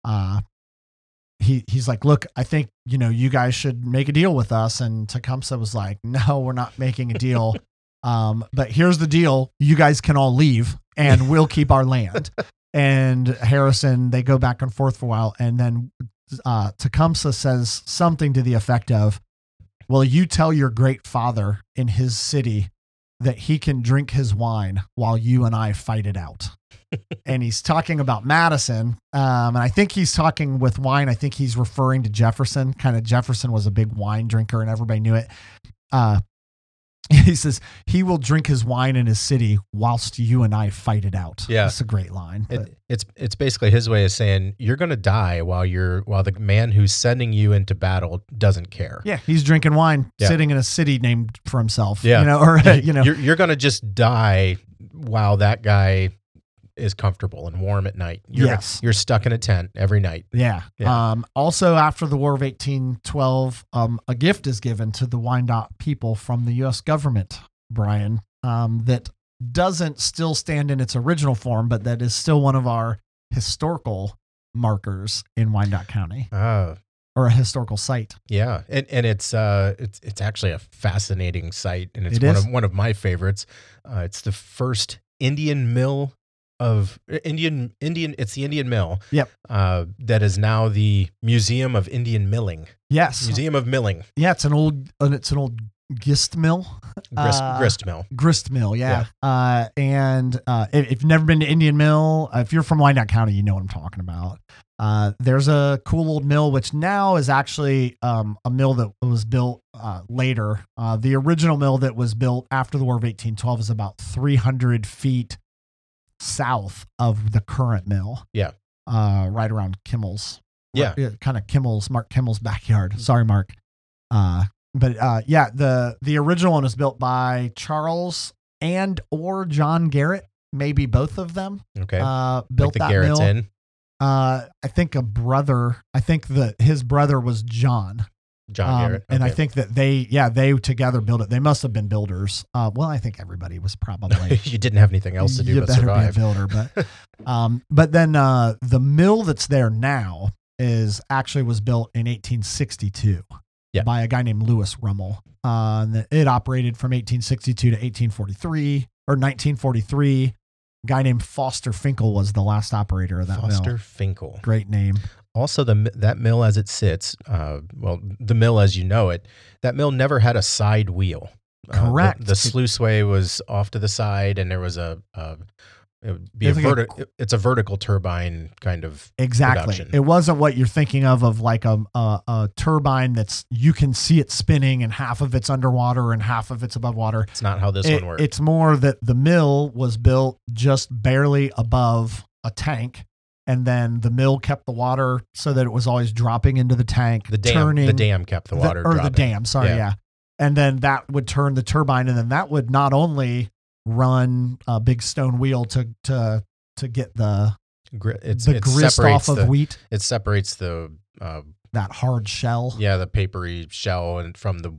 uh, he he's like, look, I think you know, you guys should make a deal with us." And Tecumseh was like, "No, we're not making a deal." um, but here's the deal: you guys can all leave, and we'll keep our land. And Harrison, they go back and forth for a while, and then uh, Tecumseh says something to the effect of, "Well, you tell your great father in his city that he can drink his wine while you and I fight it out." and he's talking about Madison, um, and I think he's talking with wine. I think he's referring to Jefferson. Kind of Jefferson was a big wine drinker, and everybody knew it. Uh, he says he will drink his wine in his city whilst you and I fight it out. Yeah. that's a great line. It, it's it's basically his way of saying you're going to die while you're while the man who's sending you into battle doesn't care. Yeah, he's drinking wine, Yeah. sitting in a city named for himself. Yeah. you know, or you know, you're you're going to just die while that guy is comfortable and warm at night. You're, Yes. you're stuck in a tent every night. yeah. Yeah. Um, also, after the War of 1812, um, a gift is given to the Wyandotte people from the U.S. government, Brian, um, that doesn't still stand in its original form, but that is still one of our historical markers in Wyandotte County Ah, or a historical site. yeah, and and it's uh it's it's actually a fascinating site, and it's It one is? of one of my favorites. Uh, it's the first Indian mill of Indian Indian. It's the Indian mill. Yep. Uh, that is now the Museum of Indian Milling. Yes. Museum of Milling. Yeah, it's an old, and it's an old grist mill. Grist, Uh, grist mill. grist mill yeah, uh and uh if, if you've never been to indian mill uh, if you're from wyandotte county you know what i'm talking about uh there's a cool old mill which now is actually um a mill that was built uh later uh the original mill that was built after the war of 1812 is about 300 feet south of the current mill Yeah. uh right around kimmel's Yeah. kind of kimmel's mark kimmel's backyard sorry mark uh but uh yeah the the original one was built by charles and or john garrett maybe both of them Okay. uh like built the that Garrett's mill Inn. uh i think a brother i think that his brother was john John Um, Garrett. and i think that they yeah they together built it they must have been builders uh well i think everybody was probably you didn't have anything else to do you but better survive. be a builder but um but then uh the mill that's there now is actually was built in 1862 Yeah. by a guy named Lewis Rummel. Uh, it operated from 1862 to 1843 or 1943. A guy named Foster Finkel was the last operator of that mill. Foster mill. Finkel. Great name. Also, the that mill as it sits, uh, well, the mill as you know it, that mill never had a side wheel. Uh, the- Correct. the, sluiceway was off to the side, and there was a. a it would be a It's like a it's a vertical turbine kind of. Exactly. Production. It wasn't what you're thinking of of like a, a a turbine that's you can see it spinning and half of it's underwater and half of it's above water. It's not how this It- one works. It's more that the mill was built just barely above a tank, and then the mill kept the water so that it was always dropping into the tank. the dam. turning the dam kept the water. or the dam. Sorry, Yeah. yeah. And then that would turn the turbine, and then that would not only run a big stone wheel to to to get the It's, the it grist off of the, wheat, It separates the. Uh, that hard shell. yeah, the papery shell and from the.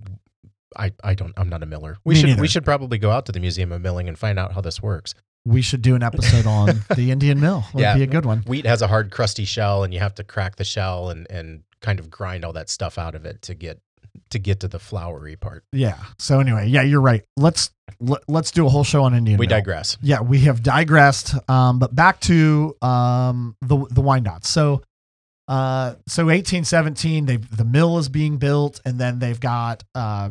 I, I don't. I'm not a miller. We Me should neither. we should probably go out to the Museum of Milling and find out how this works. We should do an episode on the Indian mill. Would Yeah. be a good one. wheat has a hard crusty shell and you have to crack the shell and and kind of grind all that stuff out of it to get to get to the floury part Yeah. So anyway, yeah, you're right. Let's let, let's do a whole show on Indian. we mill. digress Yeah, we have digressed. Um, but back to um the the Wyandottes. So, uh, so 1817, they the mill is being built, and then they've got uh,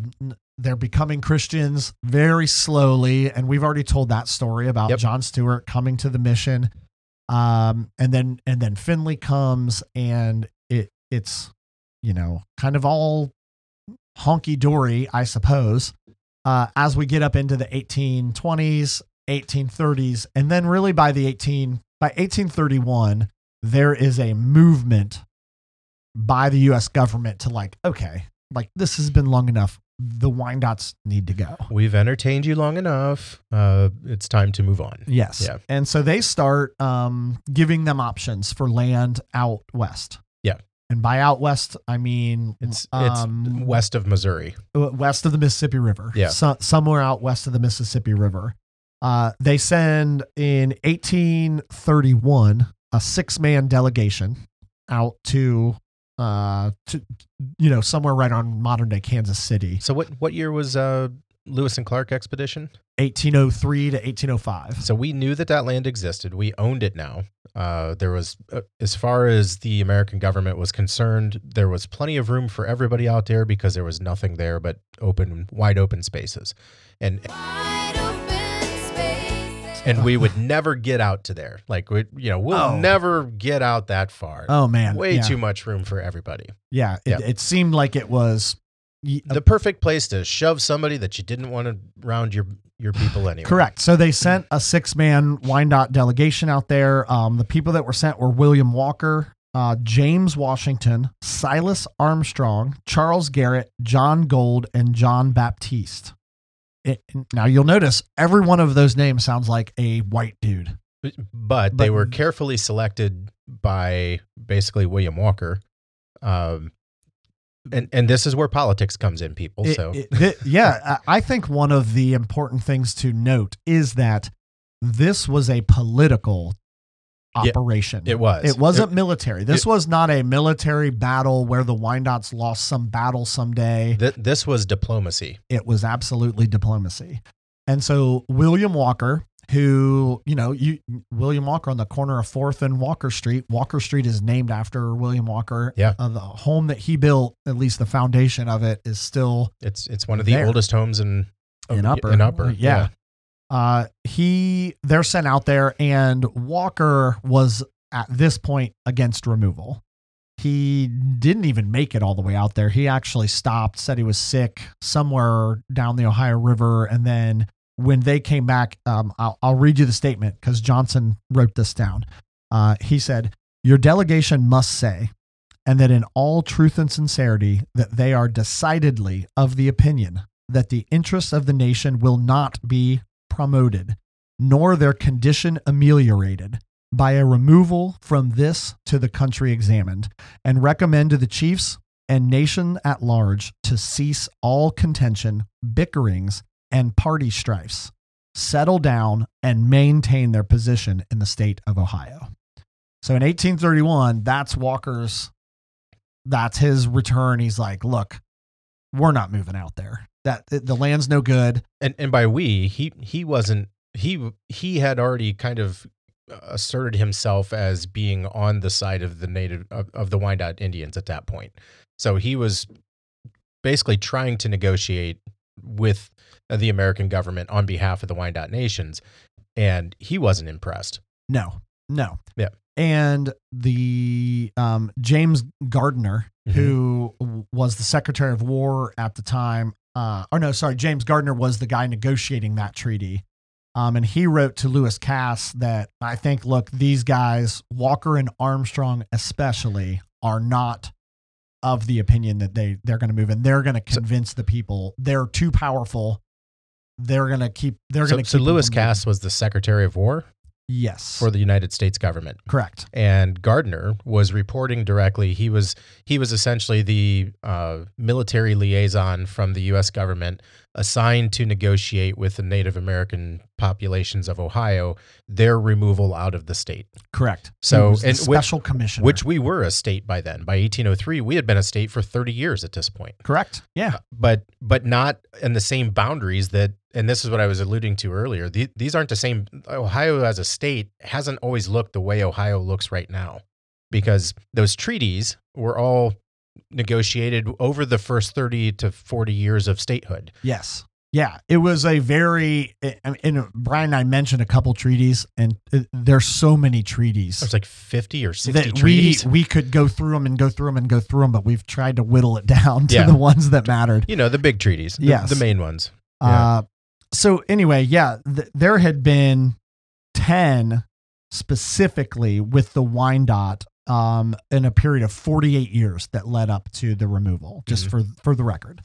they're becoming Christians very slowly, and we've already told that story about Yep. John Stewart coming to the mission. Um, and then and then Finley comes, and it it's you know kind of all honky dory, I suppose uh, as we get up into the 1820s, 1830s, and then really by the 18 by 1831, there is a movement by the U.S. government to like, okay, like this has been long enough. The Wyandots need to go. We've entertained you long enough. Uh, it's time to move on. Yes. Yeah. And so they start um, giving them options for land out west. Yeah. And by out west, I mean It's um, it's west of Missouri. west of the Mississippi River. Yeah. So, somewhere out west of the Mississippi River. Uh, they send in 1831 a six man delegation out to, uh, to, you know, somewhere right on modern day Kansas City, So what what year was uh, Lewis and Clark expedition? 1803 to 1805. So we knew that that land existed. We owned it now. Uh, there was, uh, as far as the American government was concerned, there was plenty of room for everybody out there because there was nothing there but open, wide open spaces, and Wide open spaces. and we would never get out to there. Like we, you know, we'll Oh. never get out that far. Oh, man. Way yeah. too much room for everybody. Yeah. It, Yeah. it seemed like it was. y- The perfect place to shove somebody that you didn't want to round your your people anyway. Correct. So they sent a six man Wyandotte delegation out there. Um, the people that were sent were William Walker, uh, James Washington, Silas Armstrong, Charles Garrett, John Gold, and John Baptiste. It, now you'll notice every one of those names sounds like a white dude. but they were carefully selected by basically William Walker. Um, and and this is where politics comes in, people. It- so it- yeah, I think one of the important things to note is that this was a political Yeah, operation. it was. It wasn't military. This was not a military battle where the Wyandots lost some battle someday. Th- this was diplomacy. It was absolutely diplomacy. And so William Walker, who, you know, you William Walker on the corner of 4th and Walker Street. Walker Street is named after William Walker. Yeah. Uh, the home that he built, at least the foundation of it, is still It's it's one of the There. oldest homes in in Upper. In Upper, yeah. Uh, he they're sent out there, and Walker was at this point against removal. He didn't even make it all the way out there. He actually stopped, said he was sick somewhere down the Ohio River, and then when they came back, um, I'll, I'll read you the statement because Johnson wrote this down. Uh, he said, "Your delegation must say." And that in all truth and sincerity, that they are decidedly of the opinion that the interests of the nation will not be promoted, nor their condition ameliorated by a removal from this to the country examined, and recommend to the chiefs and nation at large to cease all contention, bickerings, and party strifes, settle down, and maintain their position in the state of Ohio. So in 1831, that's Walker's, that's his return. He's like, look, we're not moving out there. That the land's no good. And and by we, he he wasn't he he had already kind of asserted himself as being on the side of the native of, of the Wyandotte Indians at that point. So he was basically trying to negotiate with the American government on behalf of the Wyandotte nations, and he wasn't impressed. No, no. Yeah. And the um, James Gardner, Mhm. who was the Secretary of War at the time, uh, or no, sorry, James Gardner was the guy negotiating that treaty. Um, and he wrote to Lewis Cass that I think, look, these guys, Walker and Armstrong especially, are not of the opinion that they they're going to move and they're going to So- convince the people they're too powerful. They're going to keep. They're So, going to. so Lewis Cass was the Secretary of War Yes. for the United States government. correct. and Gardner was reporting directly. He was he was essentially the uh, military liaison from the U.S. government assigned to negotiate with the Native American populations of Ohio their removal out of the state. Correct. So, He was the and which- special commissioner. Which we were a state by then. By 1803, we had been a state for 30 years at this point. correct. Yeah. Uh, but but not in the same boundaries that. And this is what I was alluding to earlier. The- These aren't the same. Ohio as a state hasn't always looked the way Ohio looks right now, because those treaties were all negotiated over the first 30 to 40 years of statehood. Yes. Yeah. It was a very. I And Brian and I mentioned a couple treaties, and uh, there's so many treaties There's like 50 or 60 that we treaties. we could go through them and go through them and go through them, but we've tried to whittle it down to Yeah. the ones that mattered. you know, the big treaties, the, Yes. the main ones. Uh, so anyway, yeah, th- there had been ten specifically with the Wyandotte um, in a period of 48 years that led up to the removal, just Mhm. for for the record.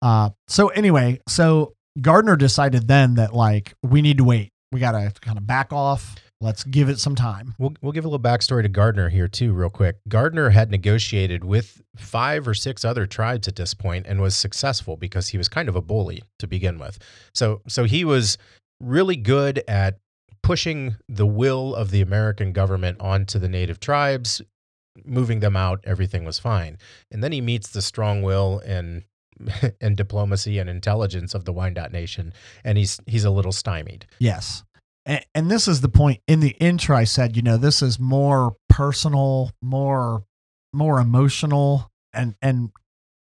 Uh, so anyway, so Gardner decided then that like we need to wait. We got to kind of back off. Let's give it some time. We'll, we'll give a little backstory to Gardner here, too, real quick. Gardner had negotiated with five or six other tribes at this point and was successful because he was kind of a bully to begin with. So, so he was really good at pushing the will of the American government onto the native tribes, moving them out. Everything was fine. And then he meets the strong will and and diplomacy and intelligence of the Wyandotte Nation, and he's he's a little stymied. Yes. And, and this is the point in the intro. I said, you know, this is more personal, more, more emotional, and and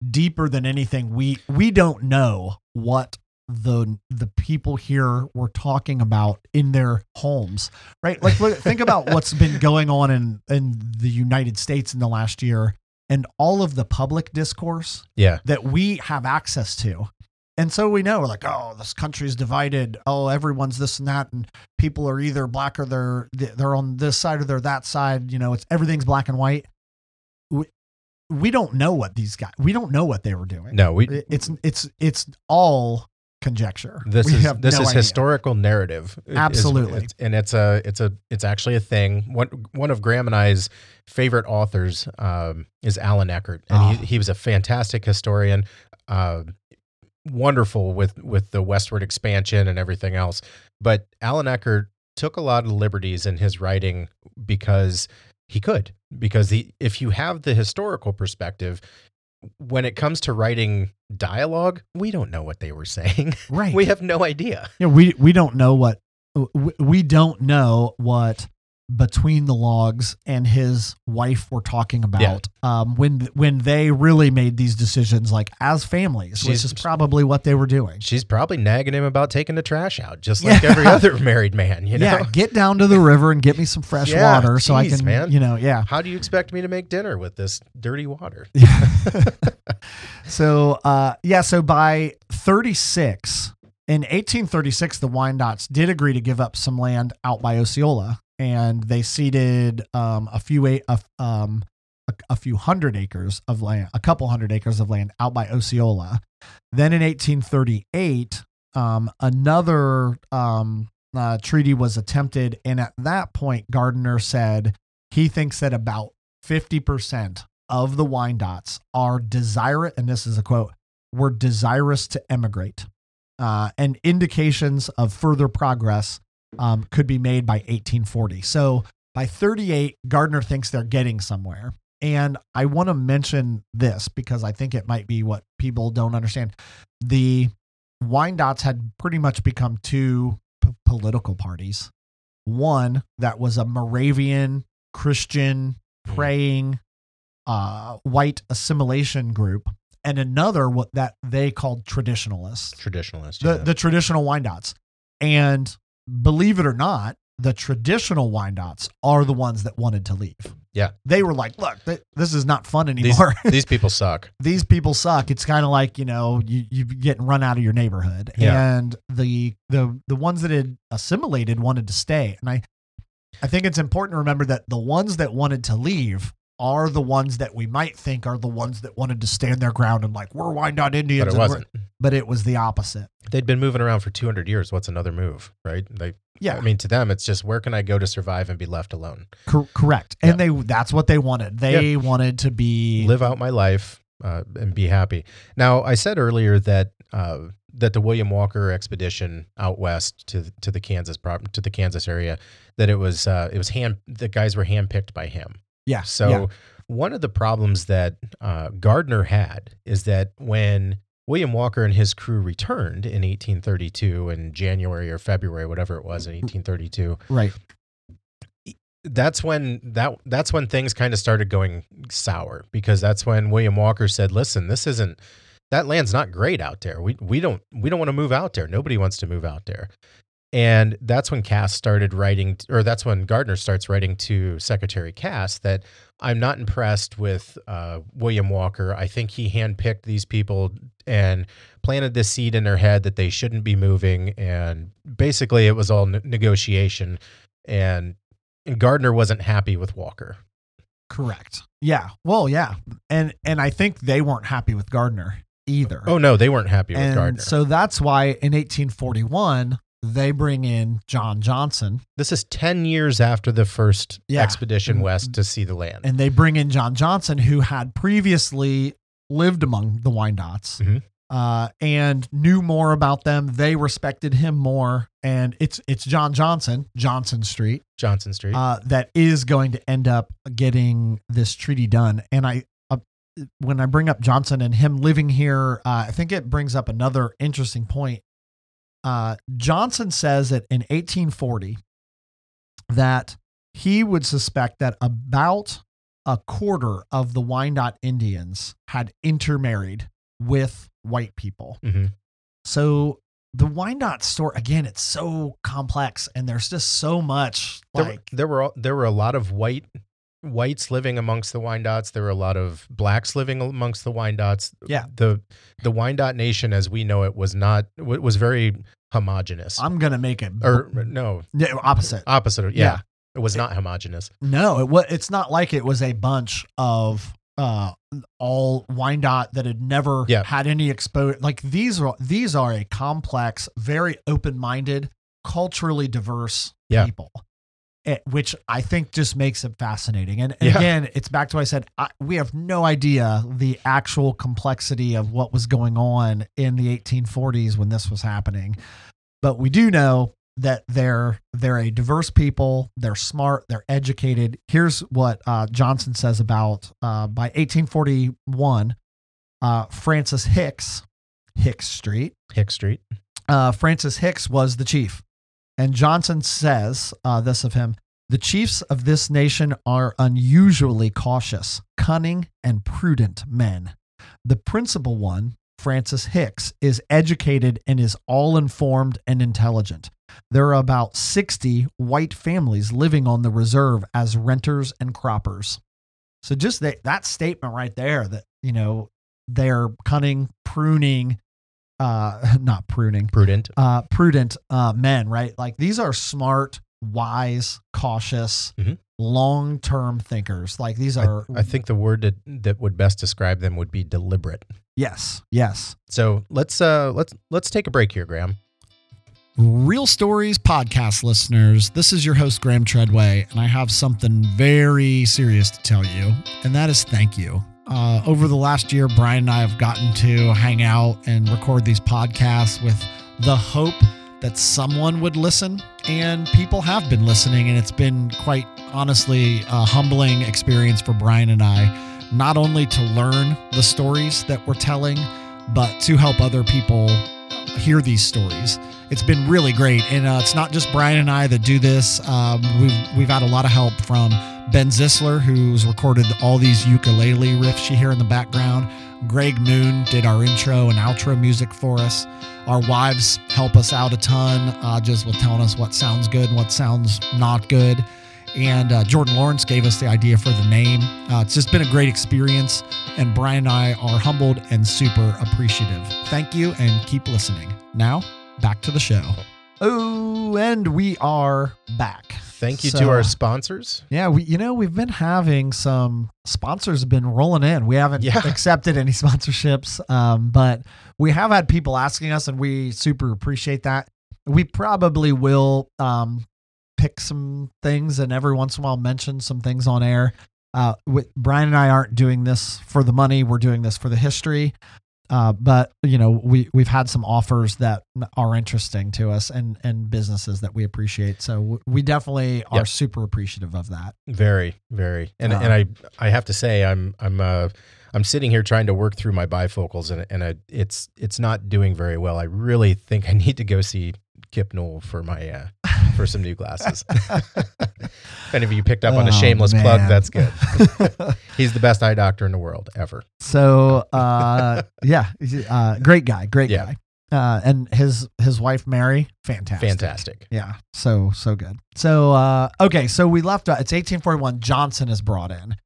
deeper than anything. We we don't know what the the people here were talking about in their homes, right? Like, look, think about what's been going on in in the United States in the last year, and all of the public discourse Yeah, that we have access to. And so we know, like, oh, this country's divided. Oh, everyone's this and that, and people are either black or they're they're on this side or they're that side. You know, it's everything's black and white. We, we don't know what these guys. We don't know what they were doing. no, we it's it's it's all conjecture. This We is have this no is idea. historical narrative. It is- Absolutely. it's- and it's a it's a it's actually a thing. One one of Graham and I's favorite authors um, is Allan Eckert, and Ah. he, he was a fantastic historian. Uh, wonderful with with the westward expansion and everything else. But Allan Eckert took a lot of liberties in his writing because he could. Because he, if you have the historical perspective, when it comes to writing dialogue, we don't know what they were saying. Right. We have no idea. Yeah, we we don't know what we, we don't know what between the logs and his wife were talking about um, when when they really made these decisions like as families, which is probably what they were doing. She's probably nagging him about taking the trash out, just like Yeah. every other married man. You know, Yeah, get down to the river and get me some fresh Yeah, water so I can, man. you know, yeah. how do you expect me to make dinner with this dirty water? so uh, yeah, so by 36 in 1836, the Wyandots did agree to give up some land out by Osceola, and they ceded um, a few a, um, a, a few hundred acres of land, a couple hundred acres of land out by Osceola. Then in 1838, um, another um, uh, treaty was attempted, and at that point, Gardner said he thinks that about 50% of the Wyandottes are desirous, and this is a quote, were desirous to emigrate. Uh, and indications of further progress um, could be made by 1840. So by 38, Gardner thinks they're getting somewhere. And I want to mention this because I think it might be what people don't understand. The Wyandottes had pretty much become two p- political parties. One that was a Moravian Christian Mhm. praying uh, white assimilation group, and another what that they called traditionalists, Traditionalists. the yeah. the traditional Wyandottes. And believe it or not, the traditional Wyandottes are the ones that wanted to leave. Yeah. they were like, "Look, th- this is not fun these, anymore. these people suck. these people suck. It's kind of like you know you you getting run out of your neighborhood, Yeah. and the the the ones that had assimilated wanted to stay. And I I think it's important to remember that the ones that wanted to leave are the ones that we might think are the ones that wanted to stand their ground and like we're Wyandotte Indians, But it wasn't. But it was the opposite. They'd been moving around for 200 years. What's another move, right? They, Yeah, I mean, to them, it's just where can I go to survive and be left alone? cor- correct. And they that's what they wanted. They wanted to be live out my life uh, and be happy. Now, I said earlier that uh, that the William Walker expedition out west to to the Kansas to the Kansas area that it was uh, it was hand the guys were handpicked by him. Yeah. So yeah. one of the problems that uh, Gardner had is that when William Walker and his crew returned in 1832 in January or February, whatever it was in 1832, right. that's when that that's when things kind of started going sour because that's when William Walker said, "Listen, this isn't that land's not great out there. We we don't we don't want to move out there. Nobody wants to move out there." And that's when Cass started writing, or that's when Gardner starts writing to Secretary Cass that I'm not impressed with uh, William Walker. I think he handpicked these people and planted this seed in their head that they shouldn't be moving. And basically, it was all ne- negotiation. And and Gardner wasn't happy with Walker. Correct. Yeah. Well, yeah. And and I think they weren't happy with Gardner either. Oh no, they weren't happy with and Gardner. so that's why in 1841 they bring in John Johnson this is 10 years after the first Yeah. expedition west to see the land. and they bring in John Johnson who had previously lived among the Wyandottes. Mhm. Uh, and knew more about them. They respected him more, and it's it's John Johnson, Johnson Street, Johnson Street. uh, that is going to end up getting this treaty done. And I, uh, when I bring up Johnson and him living here, uh, I think it brings up another interesting point. Uh, Johnson says that in 1840 that he would suspect that about a quarter of the Wyandotte Indians had intermarried with white people. Mhm. So the Wyandotte story again, it's so complex, and there's just so much there, like there were al- there were a lot of white whites living amongst the Wyandots. There were a lot of blacks living amongst the Wyandots. Yeah. The the Wyandotte nation as we know it was not wa- was very homogenous. I'm gonna make it or no, Yeah, opposite. opposite. Yeah. Yeah. It was not homogenous. No, it was. It's not like it was a bunch of uh all Wyandotte that had never Yeah. had any exposure. Like these are these are a complex, very open minded, culturally diverse Yeah. people. Eh, which I think just makes it fascinating. And, Yeah. again, it's back to what I said. I, we have no idea the actual complexity of what was going on in the 1840s when this was happening, but we do know that they're they're a diverse people. They're smart. They're educated. Here's what uh, Johnson says about uh, by 1841, uh, Francis Hicks, Hicks Street. Hicks Street. Uh, Francis Hicks was the chief. And Johnson says uh, this of him The chiefs of this nation are unusually cautious, cunning, and prudent men. The principal one, Francis Hicks, is educated and is all informed and intelligent. There are about 60 white families living on the reserve as renters and croppers. So just that, that statement right there that, you know, they're cunning, pruning, uh, not pruning, Prudent. uh, prudent uh, men, right? Like these are smart, wise, cautious, Mhm. long-term thinkers. Like these are, I think the word that, that would best describe them would be deliberate. yes, yes. So let's uh let's let's take a break here, Graham. Real Stories podcast listeners, this is your host, Graham Treadway, and I have something very serious to tell you, and that is thank you. Uh, over the last year, Brian and I have gotten to hang out and record these podcasts with the hope that someone would listen, and people have been listening, and it's been quite honestly a humbling experience for Brian and I, not only to learn the stories that we're telling, but to help other people hear these stories. It's been really great and uh, it's not just brian and i that do this. Um, we've, we've had a lot of help from ben zisler who's recorded all these ukulele riffs you hear in the background. Greg moon did our intro and outro music for us. Our wives help us out a ton uh, just with telling us what sounds good and what sounds not good. And uh, jordan lawrence gave us the idea for the name. Uh, it's just been a great experience and brian and i are humbled and super appreciative. Thank you and keep listening. Now back to the show. Oh, and we are back. Thank you So- to our sponsors. Yeah, we you know we've been having some sponsors have been rolling in. We haven't Yeah. accepted any sponsorships, um, but we have had people asking us, and we super appreciate that. We probably will um, pick some things, and every once in a while mention some things on air. Uh, with, Brian and I aren't doing this for the money; we're doing this for the history. Uh, but you know, we we've had some offers that are interesting to us, and and businesses that we appreciate. So w- we definitely are Yep. super appreciative of that. Very, very. And Uh, and I I have to say I'm I'm uh I'm sitting here trying to work through my bifocals and and I, it's it's not doing very well. I really think I need to go see Kip Newell for my uh for some new glasses. if any of you picked up on a Oh, shameless plug, that's good. He's the best eye doctor in the world ever. so uh, yeah, uh, great guy, great Yeah. guy. Uh, and his his wife Mary, fantastic, Fantastic. Yeah, so so good. So uh, okay, so we left. Uh, it's 1841. Johnson is brought in,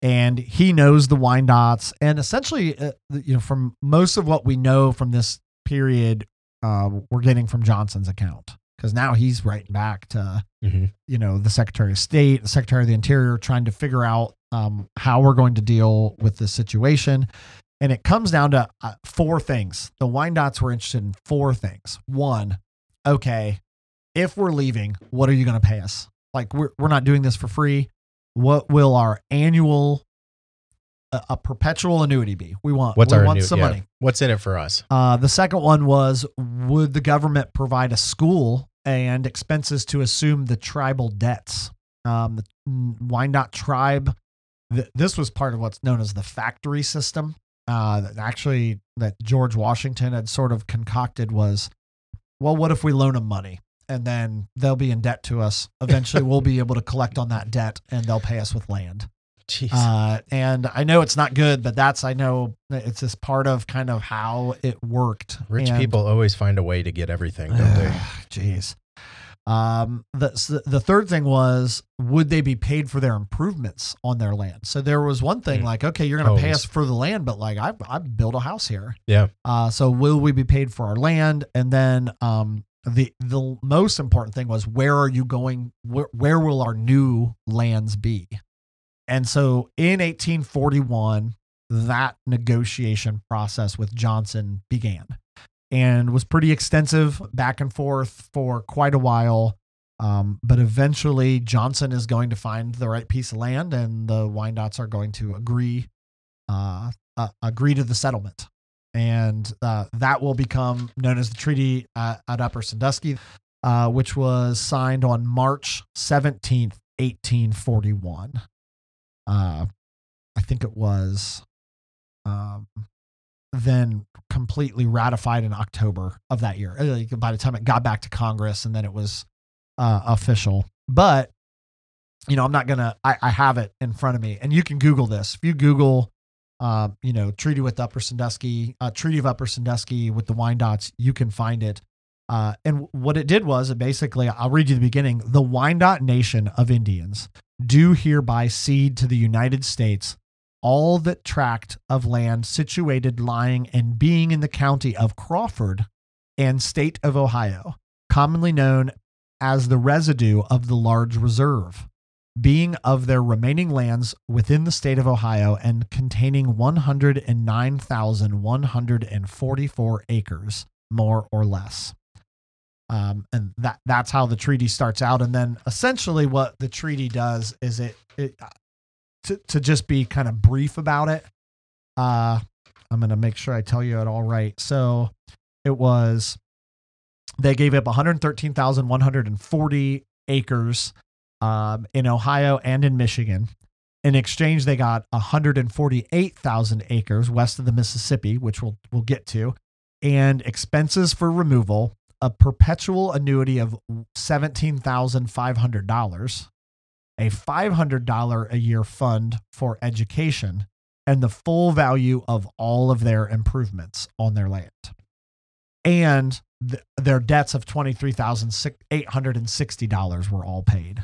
and he knows the Wyandottes, and essentially, uh, you know, from most of what we know from this period, uh, we're getting from Johnson's account because now he's writing back to hmm you know the Secretary of State, the Secretary of the Interior, trying to figure out um, how we're going to deal with this situation. And it comes down to uh, four things. The Wyandots were interested in four things. One, okay, if we're leaving, what are you going to pay us? Like, we're, we're not doing this for free. What will our annual, a, a perpetual annuity be? We want, What's we our want new, some yeah. money. What's in it for us? Uh, the second one was Would the government provide a school and expenses to assume the tribal debts? Um, the Wyandotte tribe, th- this was part of what's known as the factory system. Uh, that actually, that George Washington had sort of concocted was well, what if we loan them money? And then they'll be in debt to us. Eventually, we'll be able to collect on that debt and they'll pay us with land. Jeez. Uh, and I know it's not good, but that's I know it's just part of kind of how it worked. Rich And- people always find a way to get everything, don't they? Jeez. Um, the the third thing was would they be paid for their improvements on their land? So there was one thing Mm. like, okay, you're going to pay us for the land, but like I I built a house here. Yeah. Uh, so will we be paid for our land? And then um, the the most important thing was where are you going? Where, where will our new lands be? And so in 1841, that negotiation process with Johnson began and was pretty extensive back and forth for quite a while. Um, but eventually, Johnson is going to find the right piece of land, and the Wyandots are going to agree uh, uh, agree to the settlement, and uh, that will become known as the Treaty uh, at Upper Sandusky, uh, which was signed on March seventeenth, eighteen forty one. Uh, I think it was. Um, then completely ratified in October of that year. Uh, Like, By the time it got back to Congress, and then it was uh, official. But you know, I'm not gonna. I, I have it in front of me, and you can Google this. If you Google, uh, you know, treaty with Upper Sandusky, uh, Treaty of Upper Sandusky with the Wyandots, you can find it. Uh, and what it did was, it basically, I'll read you the beginning. The Wyandotte Nation of Indians do hereby cede to the United States all that tract of land situated, lying, and being in the county of Crawford and state of Ohio, commonly known as the residue of the large reserve, being of their remaining lands within the state of Ohio and containing 109,144 acres, more or less. Um, and that that's how the treaty starts out. And then essentially what the treaty does is it, it to, to just be kind of brief about it. Uh, I'm going to make sure I tell you it all right. So it was, they gave up 113,140 acres um, in Ohio and in Michigan. In exchange, they got 148,000 acres west of the Mississippi, which we'll, we'll get to, and expenses for removal, a perpetual annuity of $17,500 a $500 a year fund for education and the full value of all of their improvements on their land and th- their debts of $23,860 were all paid.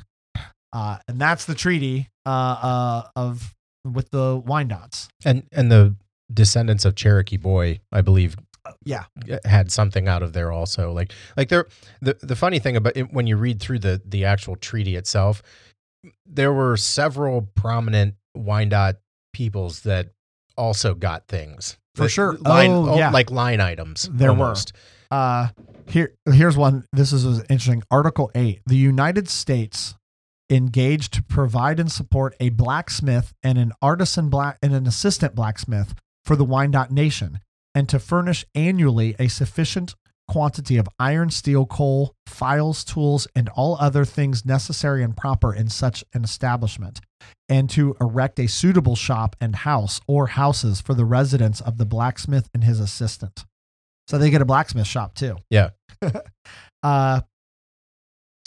Uh, and that's the treaty uh, uh, of with the Wyandots. And and the descendants of Cherokee Boy, I believe, Yeah. had something out of there also. Like like there, the the funny thing about it, when you read through the the actual treaty itself, there were several prominent Wyandotte peoples that also got things For sure. Line, Oh, yeah. like line items. There were. almost. Uh, here, here's one. This is interesting. Article eight: The United States engaged to provide and support a blacksmith and an artisan black and an assistant blacksmith for the Wyandotte Nation, and to furnish annually a sufficient quantity of iron, steel, coal, files, tools, and all other things necessary and proper in such an establishment, and to erect a suitable shop and house or houses for the residence of the blacksmith and his assistant. So they get a blacksmith shop too. Yeah. uh,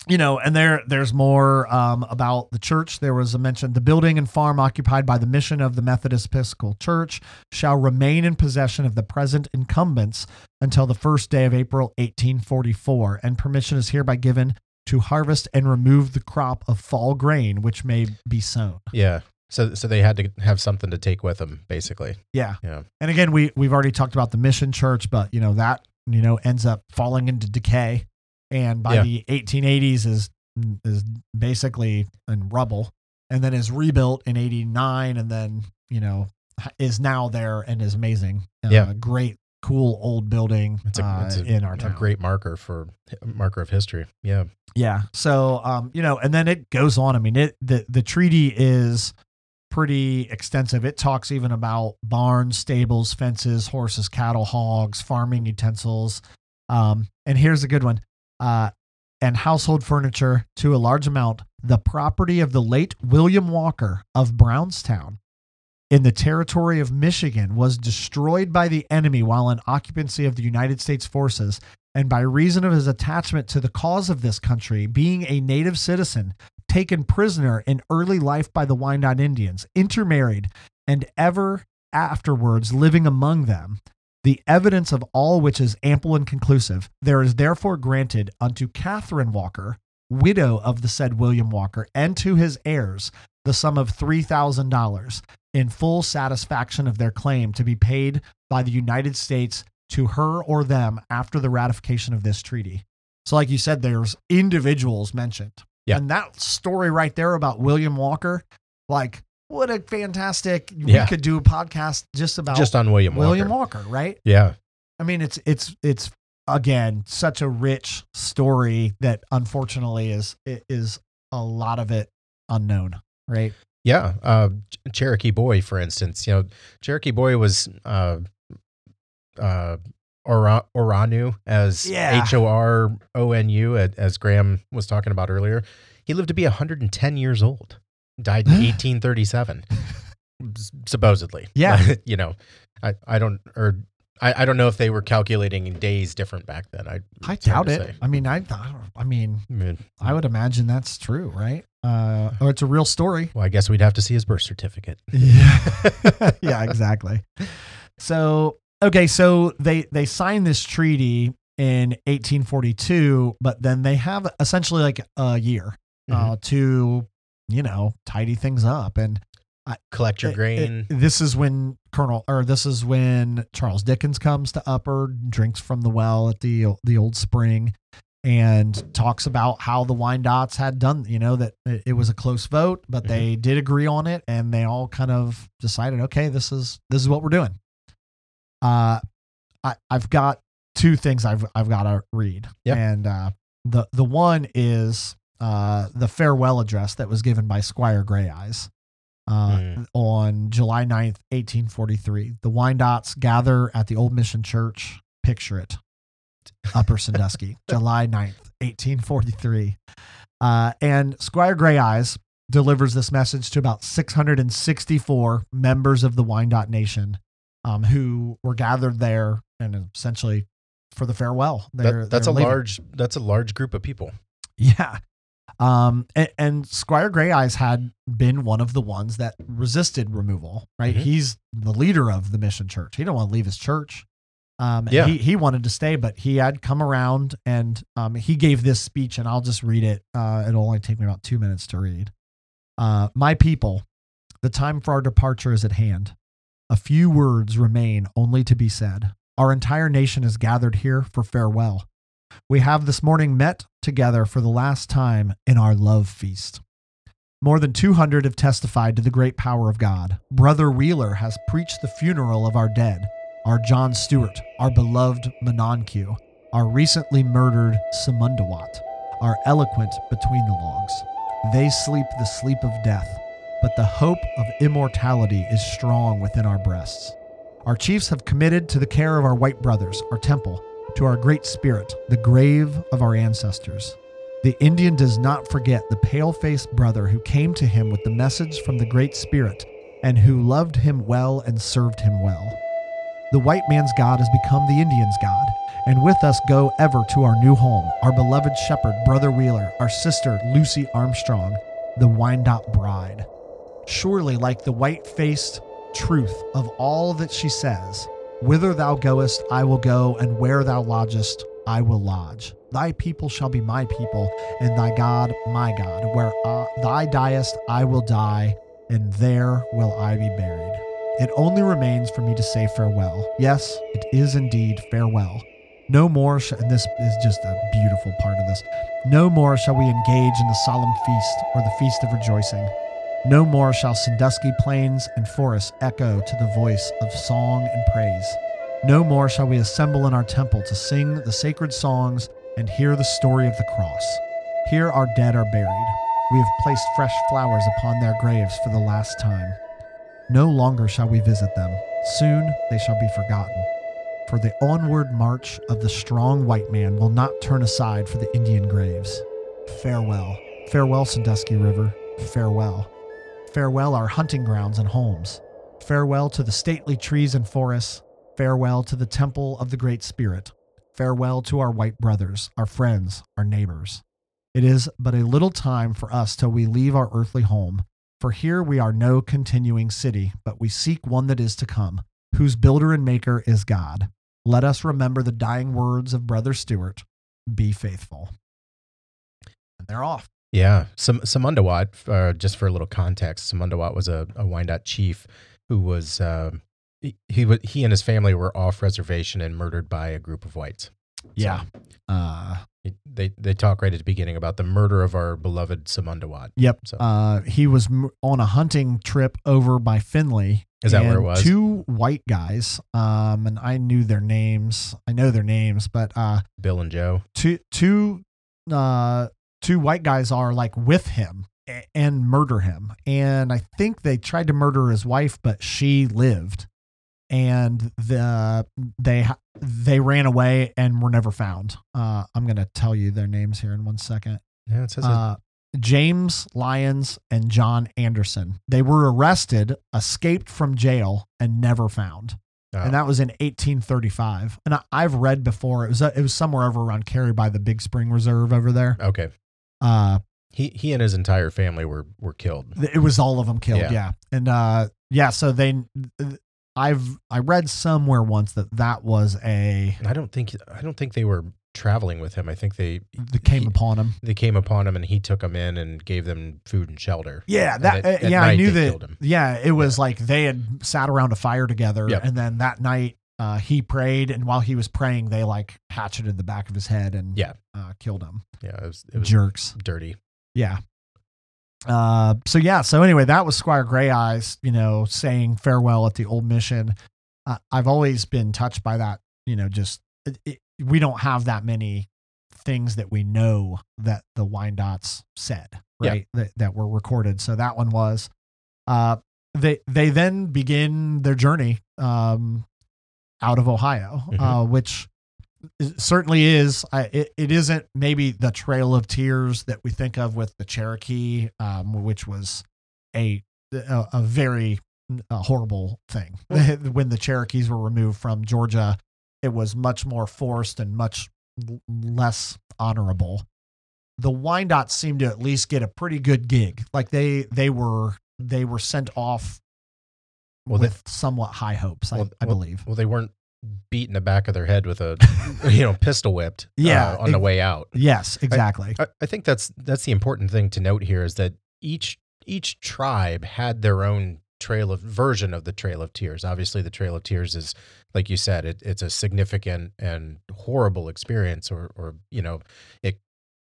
you know, and there there's more um, about the church. There was a mention: the building and farm occupied by the mission of the Methodist Episcopal Church shall remain in possession of the present incumbents until the first day of April, 1844, and permission is hereby given to harvest and remove the crop of fall grain which may be sown. Yeah. So so they had to have something to take with them, basically. Yeah. Yeah. And again, we we've already talked about the mission church, but you know that you know ends up falling into decay, and by Yeah. the 1880s is is basically in rubble. and then is rebuilt in 89 and then, you know, is now there and is amazing. Uh, Yeah. Great, cool old building It's a, uh, it's a, in our a great marker for marker of history. Yeah. Yeah. So, um, you know, and then it goes on. I mean, it the the treaty is pretty extensive. It talks even about barns, stables, fences, horses, cattle, hogs, farming utensils. Um, and here's a good one. Uh, and household furniture to a large amount, the property of the late William Walker of Brownstown in the territory of Michigan was destroyed by the enemy while in occupancy of the United States forces. And by reason of his attachment to the cause of this country, being a native citizen, taken prisoner in early life by the Wyandotte Indians, intermarried, and ever afterwards living among them, the evidence of all which is ample and conclusive, there is therefore granted unto Catherine Walker, widow of the said William Walker, and to his heirs the sum of three thousand dollars in full satisfaction of their claim to be paid by the United States to her or them after the ratification of this treaty. So, like you said, there's individuals mentioned. Yeah. And that story right there about William Walker, like, what a fantastic, Yeah. we could do a podcast just about Just on William Walker. William Walker, right? Yeah. I mean, it's, it's, it's, again, such a rich story that unfortunately is, is a lot of it unknown, right? Yeah, uh, Cherokee Boy, for instance, you know, Cherokee Boy was uh, uh, Ora- Oranu as. H O R O N U, as Graham was talking about earlier. He lived to be 110 years old. Died in 1837, supposedly. Yeah. you know, I, I don't or I, I don't know if they were calculating in days different back then. I I doubt it. say. I mean, I, I, I mean, I mean, I would imagine that's true, right? Uh, or it's a real story. well, I guess we'd have to see his birth certificate. Yeah. yeah, exactly. So, okay, so they they signed this treaty in 1842, but then they have essentially like a year uh, to, you know, tidy things up and Collect your it- grain. it- this is when Colonel or this is when Charles Dickens comes to Upper, drinks from the well at the the old spring and talks about how the Wyandots had done, you know, that it, it was a close vote, but they did agree on it and they all kind of decided, okay, this is this is what we're doing. Uh I I've got two things I've I've got to read. Yeah. And uh the the one is uh the farewell address that was given by Squire Grey Eyes uh, Mm. on July 9th, 1843. The Wyandots gather at the Old Mission Church. Picture it. Upper Sandusky, July 9th, 1843. Uh, and Squire Grey Eyes delivers this message to about 664 members of the Wyandot Nation um, who were gathered there and essentially for the farewell. That- that's a leaving. large that's a large group of people. Yeah. Um, and, and Squire Grey Eyes had been one of the ones that resisted removal, right? Mhm. He's the leader of the mission church. He didn't want to leave his church. Um, Yeah. he, he wanted to stay, but he had come around and um, he gave this speech, and I'll just read it. Uh, it'll only take me about two minutes to read. Uh, My people, the time for our departure is at hand. A few words remain only to be said. Our entire nation is gathered here for farewell. We have this morning met together for the last time in our love feast. More than 200 have testified to the great power of God. Brother Wheeler has preached the funeral of our dead, our John Stewart, our beloved Mononcue, our recently murdered Samundawat, our eloquent between the logs. They sleep the sleep of death, but the hope of immortality is strong within our breasts. Our chiefs have committed to the care of our white brothers, our temple, to our great spirit, the grave of our ancestors. The Indian does not forget the pale faced brother who came to him with the message from the Great Spirit and who loved him well and served him well. The white man's God has become the Indian's God, and with us go ever to our new home, our beloved shepherd, Brother Wheeler, our sister, Lucy Armstrong, the Wyandotte bride. Surely, like the white faced truth of all that she says, Whither thou goest, I will go, and where thou lodgest, I will lodge. Thy people shall be my people, and thy God my God. Where uh, thou diest, I will die, and there will I be buried. It only remains for me to say farewell. Yes, it is indeed farewell. No more, sh- and this is just a beautiful part of this. No more shall we engage in the solemn feast or the feast of rejoicing. No more shall Sandusky plains and forests echo to the voice of song and praise. No more shall we assemble in our temple to sing the sacred songs and hear the story of the cross. Here our dead are buried. We have placed fresh flowers upon their graves for the last time. No longer shall we visit them. Soon they shall be forgotten. For the onward march of the strong white man will not turn aside for the Indian graves. Farewell. Farewell, Sandusky River. Farewell. Farewell, our hunting grounds and homes. Farewell to the stately trees and forests. Farewell to the temple of the Great Spirit. Farewell to our white brothers, our friends, our neighbors. It is but a little time for us till we leave our earthly home. For here we are no continuing city, but we seek one that is to come, whose builder and maker is God. Let us remember the dying words of Brother Stewart be faithful. And they're off. Yeah, Sam- Samundawat, uh, just for a little context, Samundawat was a, a Wyandotte chief who was uh, he he, he and his family were off reservation and murdered by a group of whites. Yeah. Uh, They they talk right at the beginning about the murder of our beloved Samundawat. Yep. So Uh, he was m- on a hunting trip over by Findlay. Is that where it was? Two white guys. Um, and I knew their names. I know their names, but uh, Bill and Joe. two two uh two white guys are like with him and murder him. And I think they tried to murder his wife, but she lived. And the they they ran away and were never found. Uh, I'm gonna tell you their names here in one second Yeah, it says it. uh, James Lyons and John Anderson. They were arrested, escaped from jail, and never found. Oh. And that was in 1835. And I, I've read before. It was it was somewhere over around Carey by the Big Spring Reserve over there. okay. Uh, He he and his entire family were were killed. it was all of them killed. Yeah. Yeah. And uh, yeah. So they, I've I read somewhere once that that was a. I don't think I don't think they were traveling with him. I think they that came he- upon him. they came upon him and he took them in and gave them food and shelter. Yeah, that at- uh, at yeah, I knew that. Yeah, it was like they had sat around a fire together, Yep. and then that night uh, he prayed, and while he was praying, they like hatcheted the back of his head and Yeah. uh, killed him. Yeah, it was it was Jerks. dirty. Yeah. Uh, so yeah. So anyway, that was Squire Gray Eyes, you know, saying farewell at the old mission. Uh, I've always been touched by that. You know, just it, it, we don't have that many things that we know that the Wyandottes said, Yeah. right? That that were recorded. So that one was. Uh, they they then begin their journey um, out of Ohio, Mhm. uh, which certainly is. I, it, it isn't maybe the Trail of Tears that we think of with the Cherokee, um, which was a a, a very uh horrible thing when the Cherokees were removed from Georgia. It was much more forced and much less honorable. The Wyandots seemed to at least get a pretty good gig. Like they they were they were sent off Well, they- with somewhat high hopes. I, Well- I well- believe. Well, they weren't beating the back of their head with a you know pistol whipped. Yeah, uh, on the way out. Yes, exactly. I, I think that's that's the important thing to note here is that each each tribe had their own trail of version of the Trail of Tears. Obviously, the Trail of Tears is, like you said, it, it's a significant and horrible experience, or or you know, it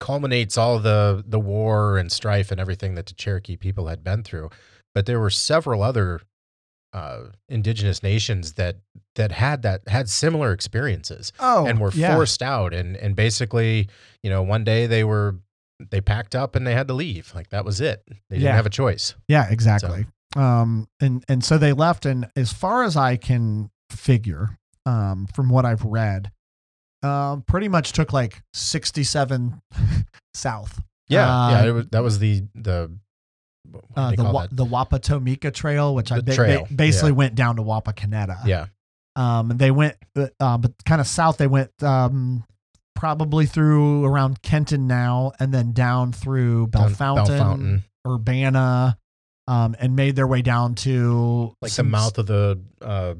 culminates all the the war and strife and everything that the Cherokee people had been through. But there were several other uh, indigenous nations that that had that had similar experiences oh, and were yeah. forced out and and basically you know one day they were they packed up and they had to leave like that was it they didn't Yeah. have a choice Yeah, exactly. Um, and and so they left, and as far as I can figure, um, from what I've read, um, pretty much took like sixty-seven south. yeah Uh, yeah it was, that was the the Uh, the Wa- the Wapatomika Trail, which I The ba- ba- trail, basically yeah. went down to Wapakoneta. yeah Um, and they went, uh, uh, but kind of south. They went um, probably through around Kenton now, and then down through Bellefontaine, Bellefontaine, Urbana, um, and made their way down to like some- the mouth of the uh,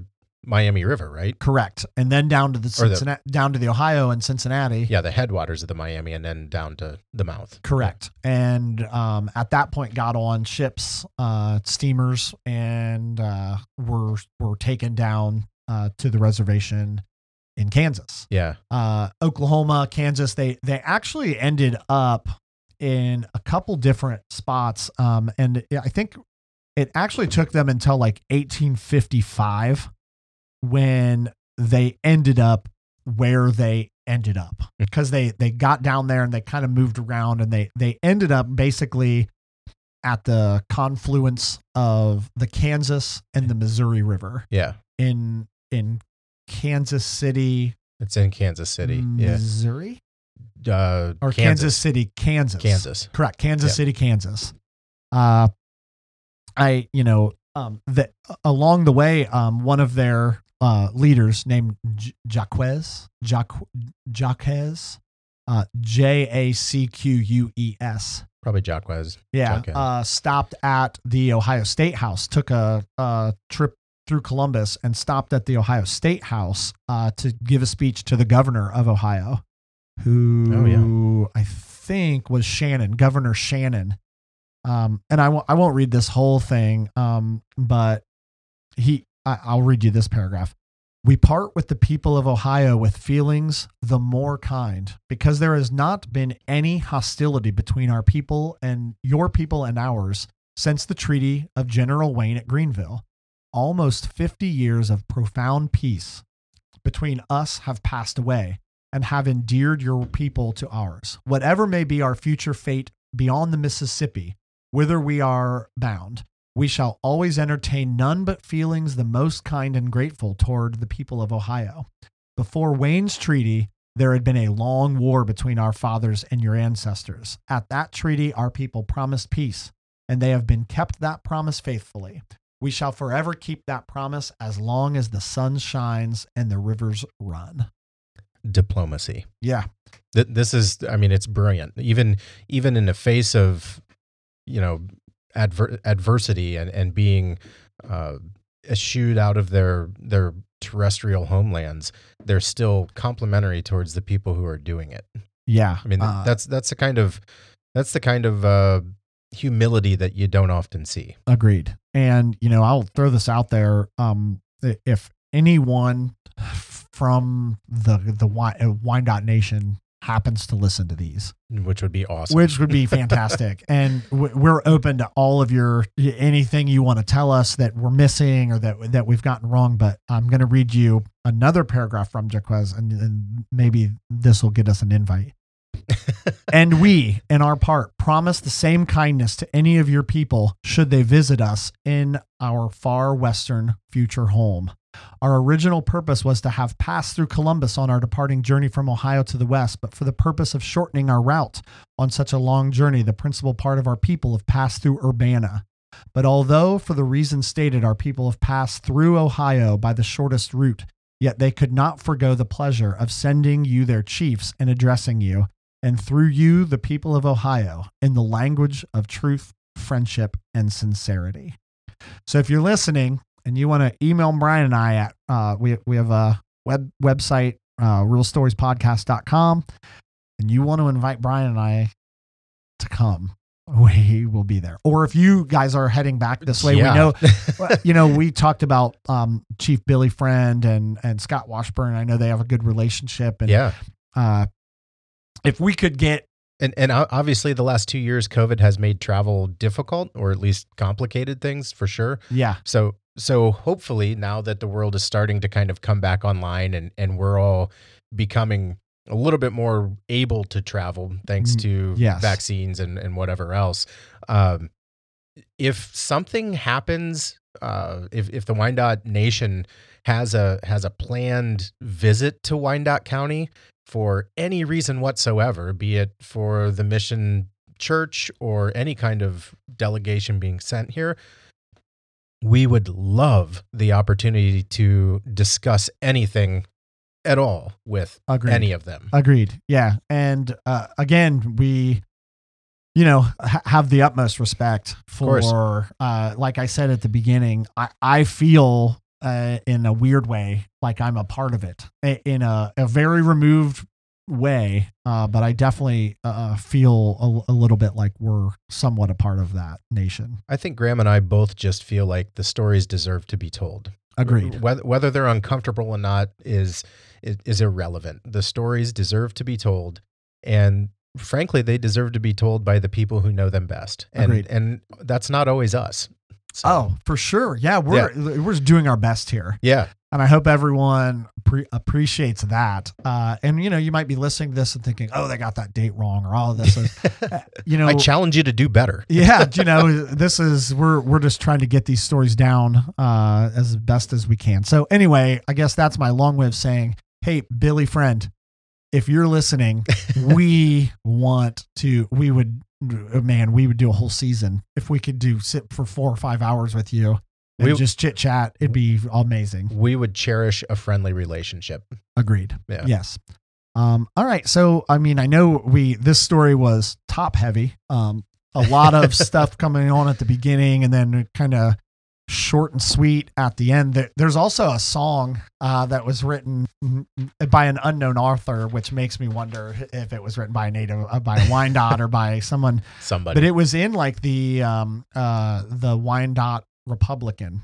Miami River right Correct, and then down to the Or the- Cincinnati, down to the Ohio and Cincinnati. yeah the headwaters of the Miami and then down to the mouth Correct, and um, at that point got on ships, uh, steamers, and uh, were were taken down uh, to the reservation in Kansas. yeah uh, Oklahoma, Kansas. They they actually ended up in a couple different spots. Um, and I think it actually took them until like 1855 when they ended up where they ended up because they they got down there and they kind of moved around and they they ended up basically at the confluence of the Kansas and the Missouri River Yeah. in in Kansas City, It's in Kansas City. Missouri, Yeah. Uh, or Kansas, City, Kansas. Kansas. Correct. Kansas Yeah. City, Kansas. Uh, I, you know, um, that along the way, um, one of their uh, leaders named J- Jaquez, Jaquez, uh, J A C Q U E S. Probably Jacquez. Yeah. Jaquez. Uh, stopped at the Ohio State House, took a, a trip through Columbus and stopped at the Ohio State House uh, to give a speech to the governor of Ohio, who Oh, I think was Shannon, Governor Shannon. Um, and I I won't read this whole thing, um, but he, I, I'll read you this paragraph. We part with the people of Ohio with feelings the more kind, because there has not been any hostility between our people and your people and ours since the Treaty of General Wayne at Greenville. Almost 50 years of profound peace between us have passed away and have endeared your people to ours. Whatever may be our future fate beyond the Mississippi, whither we are bound, we shall always entertain none but feelings the most kind and grateful toward the people of Ohio. Before Wayne's treaty, there had been a long war between our fathers and your ancestors. At that treaty, our people promised peace, and they have been kept that promise faithfully. We shall forever keep that promise as long as the sun shines and the rivers run. Diplomacy. Yeah, Th- This is, I mean, it's brilliant. Even even in the face of, you know, adver- adversity and and being uh, eschewed out of their their terrestrial homelands, they're still complimentary towards the people who are doing it. yeah. I mean, Uh, that's that's the kind of that's the kind of uh, humility that you don't often see. Agreed. And you know, I'll throw this out there. Um, if anyone from the the Wine, uh, Wyandotte Nation happens to listen to these, which would be awesome. which would be fantastic, and we're open to all of your anything you want to tell us that we're missing or that that we've gotten wrong. But I'm going to read you another paragraph from Jaquez, and, and maybe this will get us an invite. and we, in our part, promise the same kindness to any of your people should they visit us in our far western future home. Our original purpose was to have passed through Columbus on our departing journey from Ohio to the west, but for the purpose of shortening our route on such a long journey, the principal part of our people have passed through Urbana. But although, for the reason stated, our people have passed through Ohio by the shortest route, yet they could not forego the pleasure of sending you their chiefs and addressing you, and through you, the people of Ohio, in the language of truth, friendship, and sincerity. So if you're listening and you want to email Brian and I at, uh, we, we have a web website, uh, realstoriespodcast.com, and you want to invite Brian and I to come, we will be there. Or if you guys are heading back this way, Yeah. we know you know, we talked about um, Chief Billy Friend and and Scott Washburn. I know they have a good relationship, and yeah. uh, if we could get And and obviously the last 2 years COVID has made travel difficult or at least complicated things for sure. yeah, So so hopefully now that the world is starting to kind of come back online and and we're all becoming a little bit more able to travel thanks Mm, to yes. vaccines and and whatever else. Um, if something happens, uh, if if the Wyandotte Nation has a has a planned visit to Wyandotte County for any reason whatsoever, be it for the mission church or any kind of delegation being sent here, we would love the opportunity to discuss anything at all with agreed. any of them. Agreed. Yeah. And uh, again, we, you know, ha- have the utmost respect for, uh, like I said at the beginning, I, I feel uh, in a weird way like I'm a part of it in a, a very removed way. Uh, but I definitely uh, feel a, a little bit like we're somewhat a part of that nation. I think Graham and I both just feel like the stories deserve to be told. Agreed. Whether, whether they're uncomfortable or not is, is is irrelevant. The stories deserve to be told, and frankly, they deserve to be told by the people who know them best. And Agreed. and that's not always us. So, Oh, for sure. Yeah, we're we're just doing our best here. yeah. And I hope everyone pre- appreciates that. Uh, and you know, you might be listening to this and thinking, "Oh, they got that date wrong," or "All of this is," uh, you know, I challenge you to do better. yeah, you know, this is we're we're just trying to get these stories down uh, as best as we can. So anyway, I guess that's my long way of saying, hey, Billy friend, if you're listening, we want to. We would, man, we would do a whole season if we could do sit for four or five hours with you and We- just chit chat. It'd be amazing. We would cherish a friendly relationship. Agreed. Yeah. Yes. Um, all right. So, I mean, I know we, this story was top heavy. Um, a lot of stuff coming on at the beginning and then kind of short and sweet at the end. There, there's also a song uh, that was written by an unknown author, which makes me wonder if it was written by a native, uh, by a Wyandotte or by someone Somebody. but it was in like the um uh the Wyandotte Republican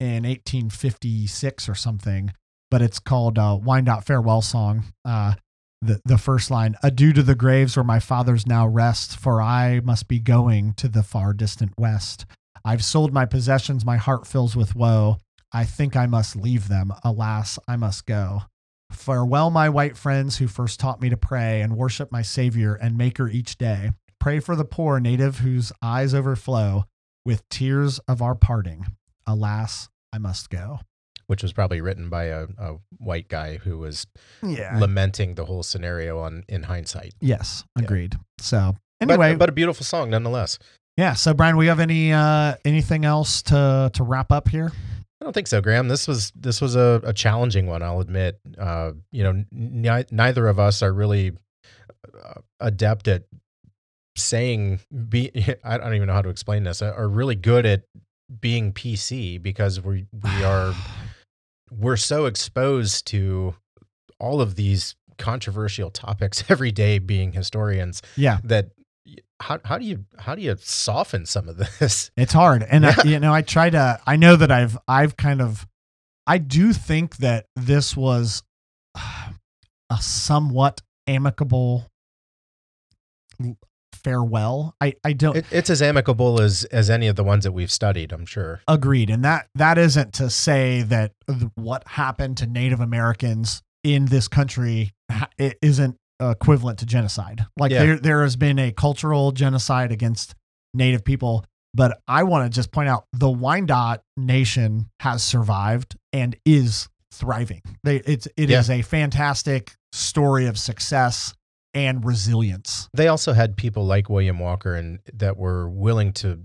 in 1856 or something. But it's called uh, Wyandotte Farewell Song. Uh, the the first line: "Adieu to the graves where my fathers now rest, for I must be going to the far distant west. I've sold my possessions, my heart fills with woe. I think I must leave them. Alas, I must go." Farewell, my white friends who first taught me to pray and worship my Savior and Maker each day. Pray for the poor native whose eyes overflow with tears of our parting. Alas, I must go. which was probably written by a, a white guy who was Yeah. lamenting the whole scenario on in hindsight. yes, Yeah. agreed. So But- anyway, but, a beautiful song nonetheless. Yeah. So Brian, we have any uh anything else to to wrap up here? I don't think so, Graham. This was this was a, a challenging one. I'll admit. Uh, you know, ni- neither of us are really uh, adept at saying. Be I don't even know how to explain this. Are really good at being PC because we we are we're so exposed to all of these controversial topics every day. Being historians, Yeah, that how how do you how do you soften some of this? it's hard, and I, you know, I try to. I know that I've I've kind of. I do think that this was uh, a somewhat amicable farewell. I I don't. It, it's as amicable as as any of the ones that we've studied. I'm sure. Agreed. And that that isn't to say that what happened to Native Americans in this country it isn't equivalent to genocide. Like Yeah. there there has been a cultural genocide against Native people, but I want to just point out the Wyandotte Nation has survived and is thriving. They it's it is Yeah. a fantastic story of success and resilience. They also had people like William Walker and that were willing to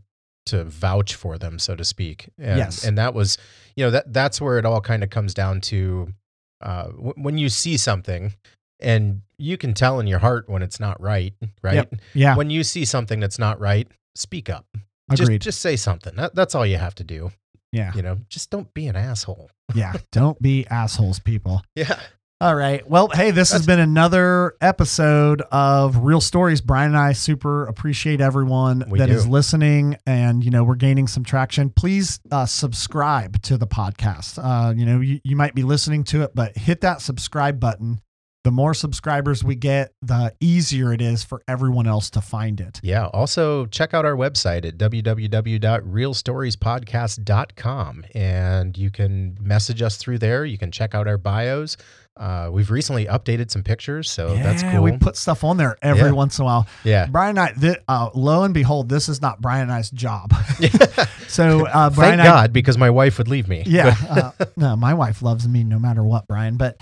to vouch for them, so to speak. And, Yes. and that was, you know, that that's where it all kind of comes down to uh, w- when you see something and you can tell in your heart when it's not right, right? Yep. Yeah. When you see something that's not right, speak up. Agreed. Just just say something. That, that's all you have to do. yeah. You know, just don't be an asshole. Yeah. Don't be assholes, people. Yeah. All right. Well, hey, this has been another episode of Real Stories. Brian and I super appreciate everyone We that is do. listening, and you know we're gaining some traction. Please uh, subscribe to the podcast. Uh, you know you, you might be listening to it, but hit that subscribe button. The more subscribers we get, the easier it is for everyone else to find it. Yeah. Also, check out our website at www.realstoriespodcast.com and you can message us through there. You can check out our bios. Uh, we've recently updated some pictures, so Oh, that's cool. We put stuff on there every Yeah. once in a while. yeah. Brian and I, thi- uh, lo and behold, this is not Brian and I's job. so uh, Brian Thank I God, because my wife would leave me. Yeah. uh, no, my wife loves me no matter what, Brian. But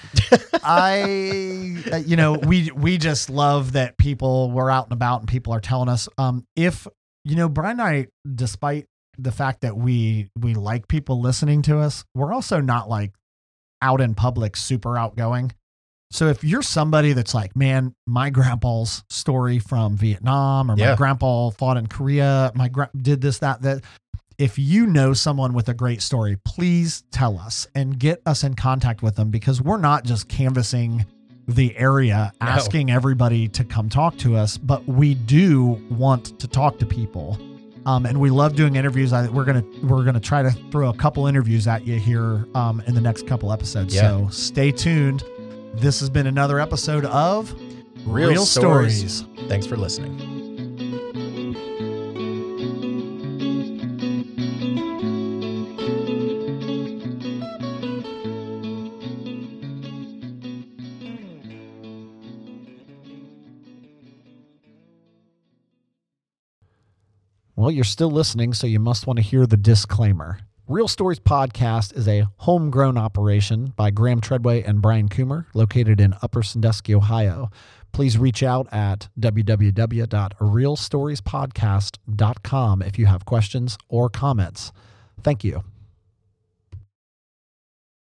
I, uh, you know, we we just love that people we're out and about and people are telling us. Um, if you know, Brian and I, despite the fact that we we like people listening to us, we're also not like out in public super outgoing. So if you're somebody that's like, man, my grandpa's story from Vietnam, or my grandpa fought in Korea, my gra- did this, that, that. If you know someone with a great story, please tell us and get us in contact with them because we're not just canvassing the area, No. asking everybody to come talk to us, but we do want to talk to people. Um, and we love doing interviews. I, we're gonna we're gonna try to throw a couple interviews at you here um, in the next couple episodes. Yeah. So stay tuned. This has been another episode of Real stories. Thanks for listening. Well, you're still listening, so you must want to hear the disclaimer. Real Stories Podcast is a homegrown operation by Graham Treadway and Brian Coomer, located in Upper Sandusky, Ohio. Please reach out at www.realstoriespodcast.com if you have questions or comments. Thank you.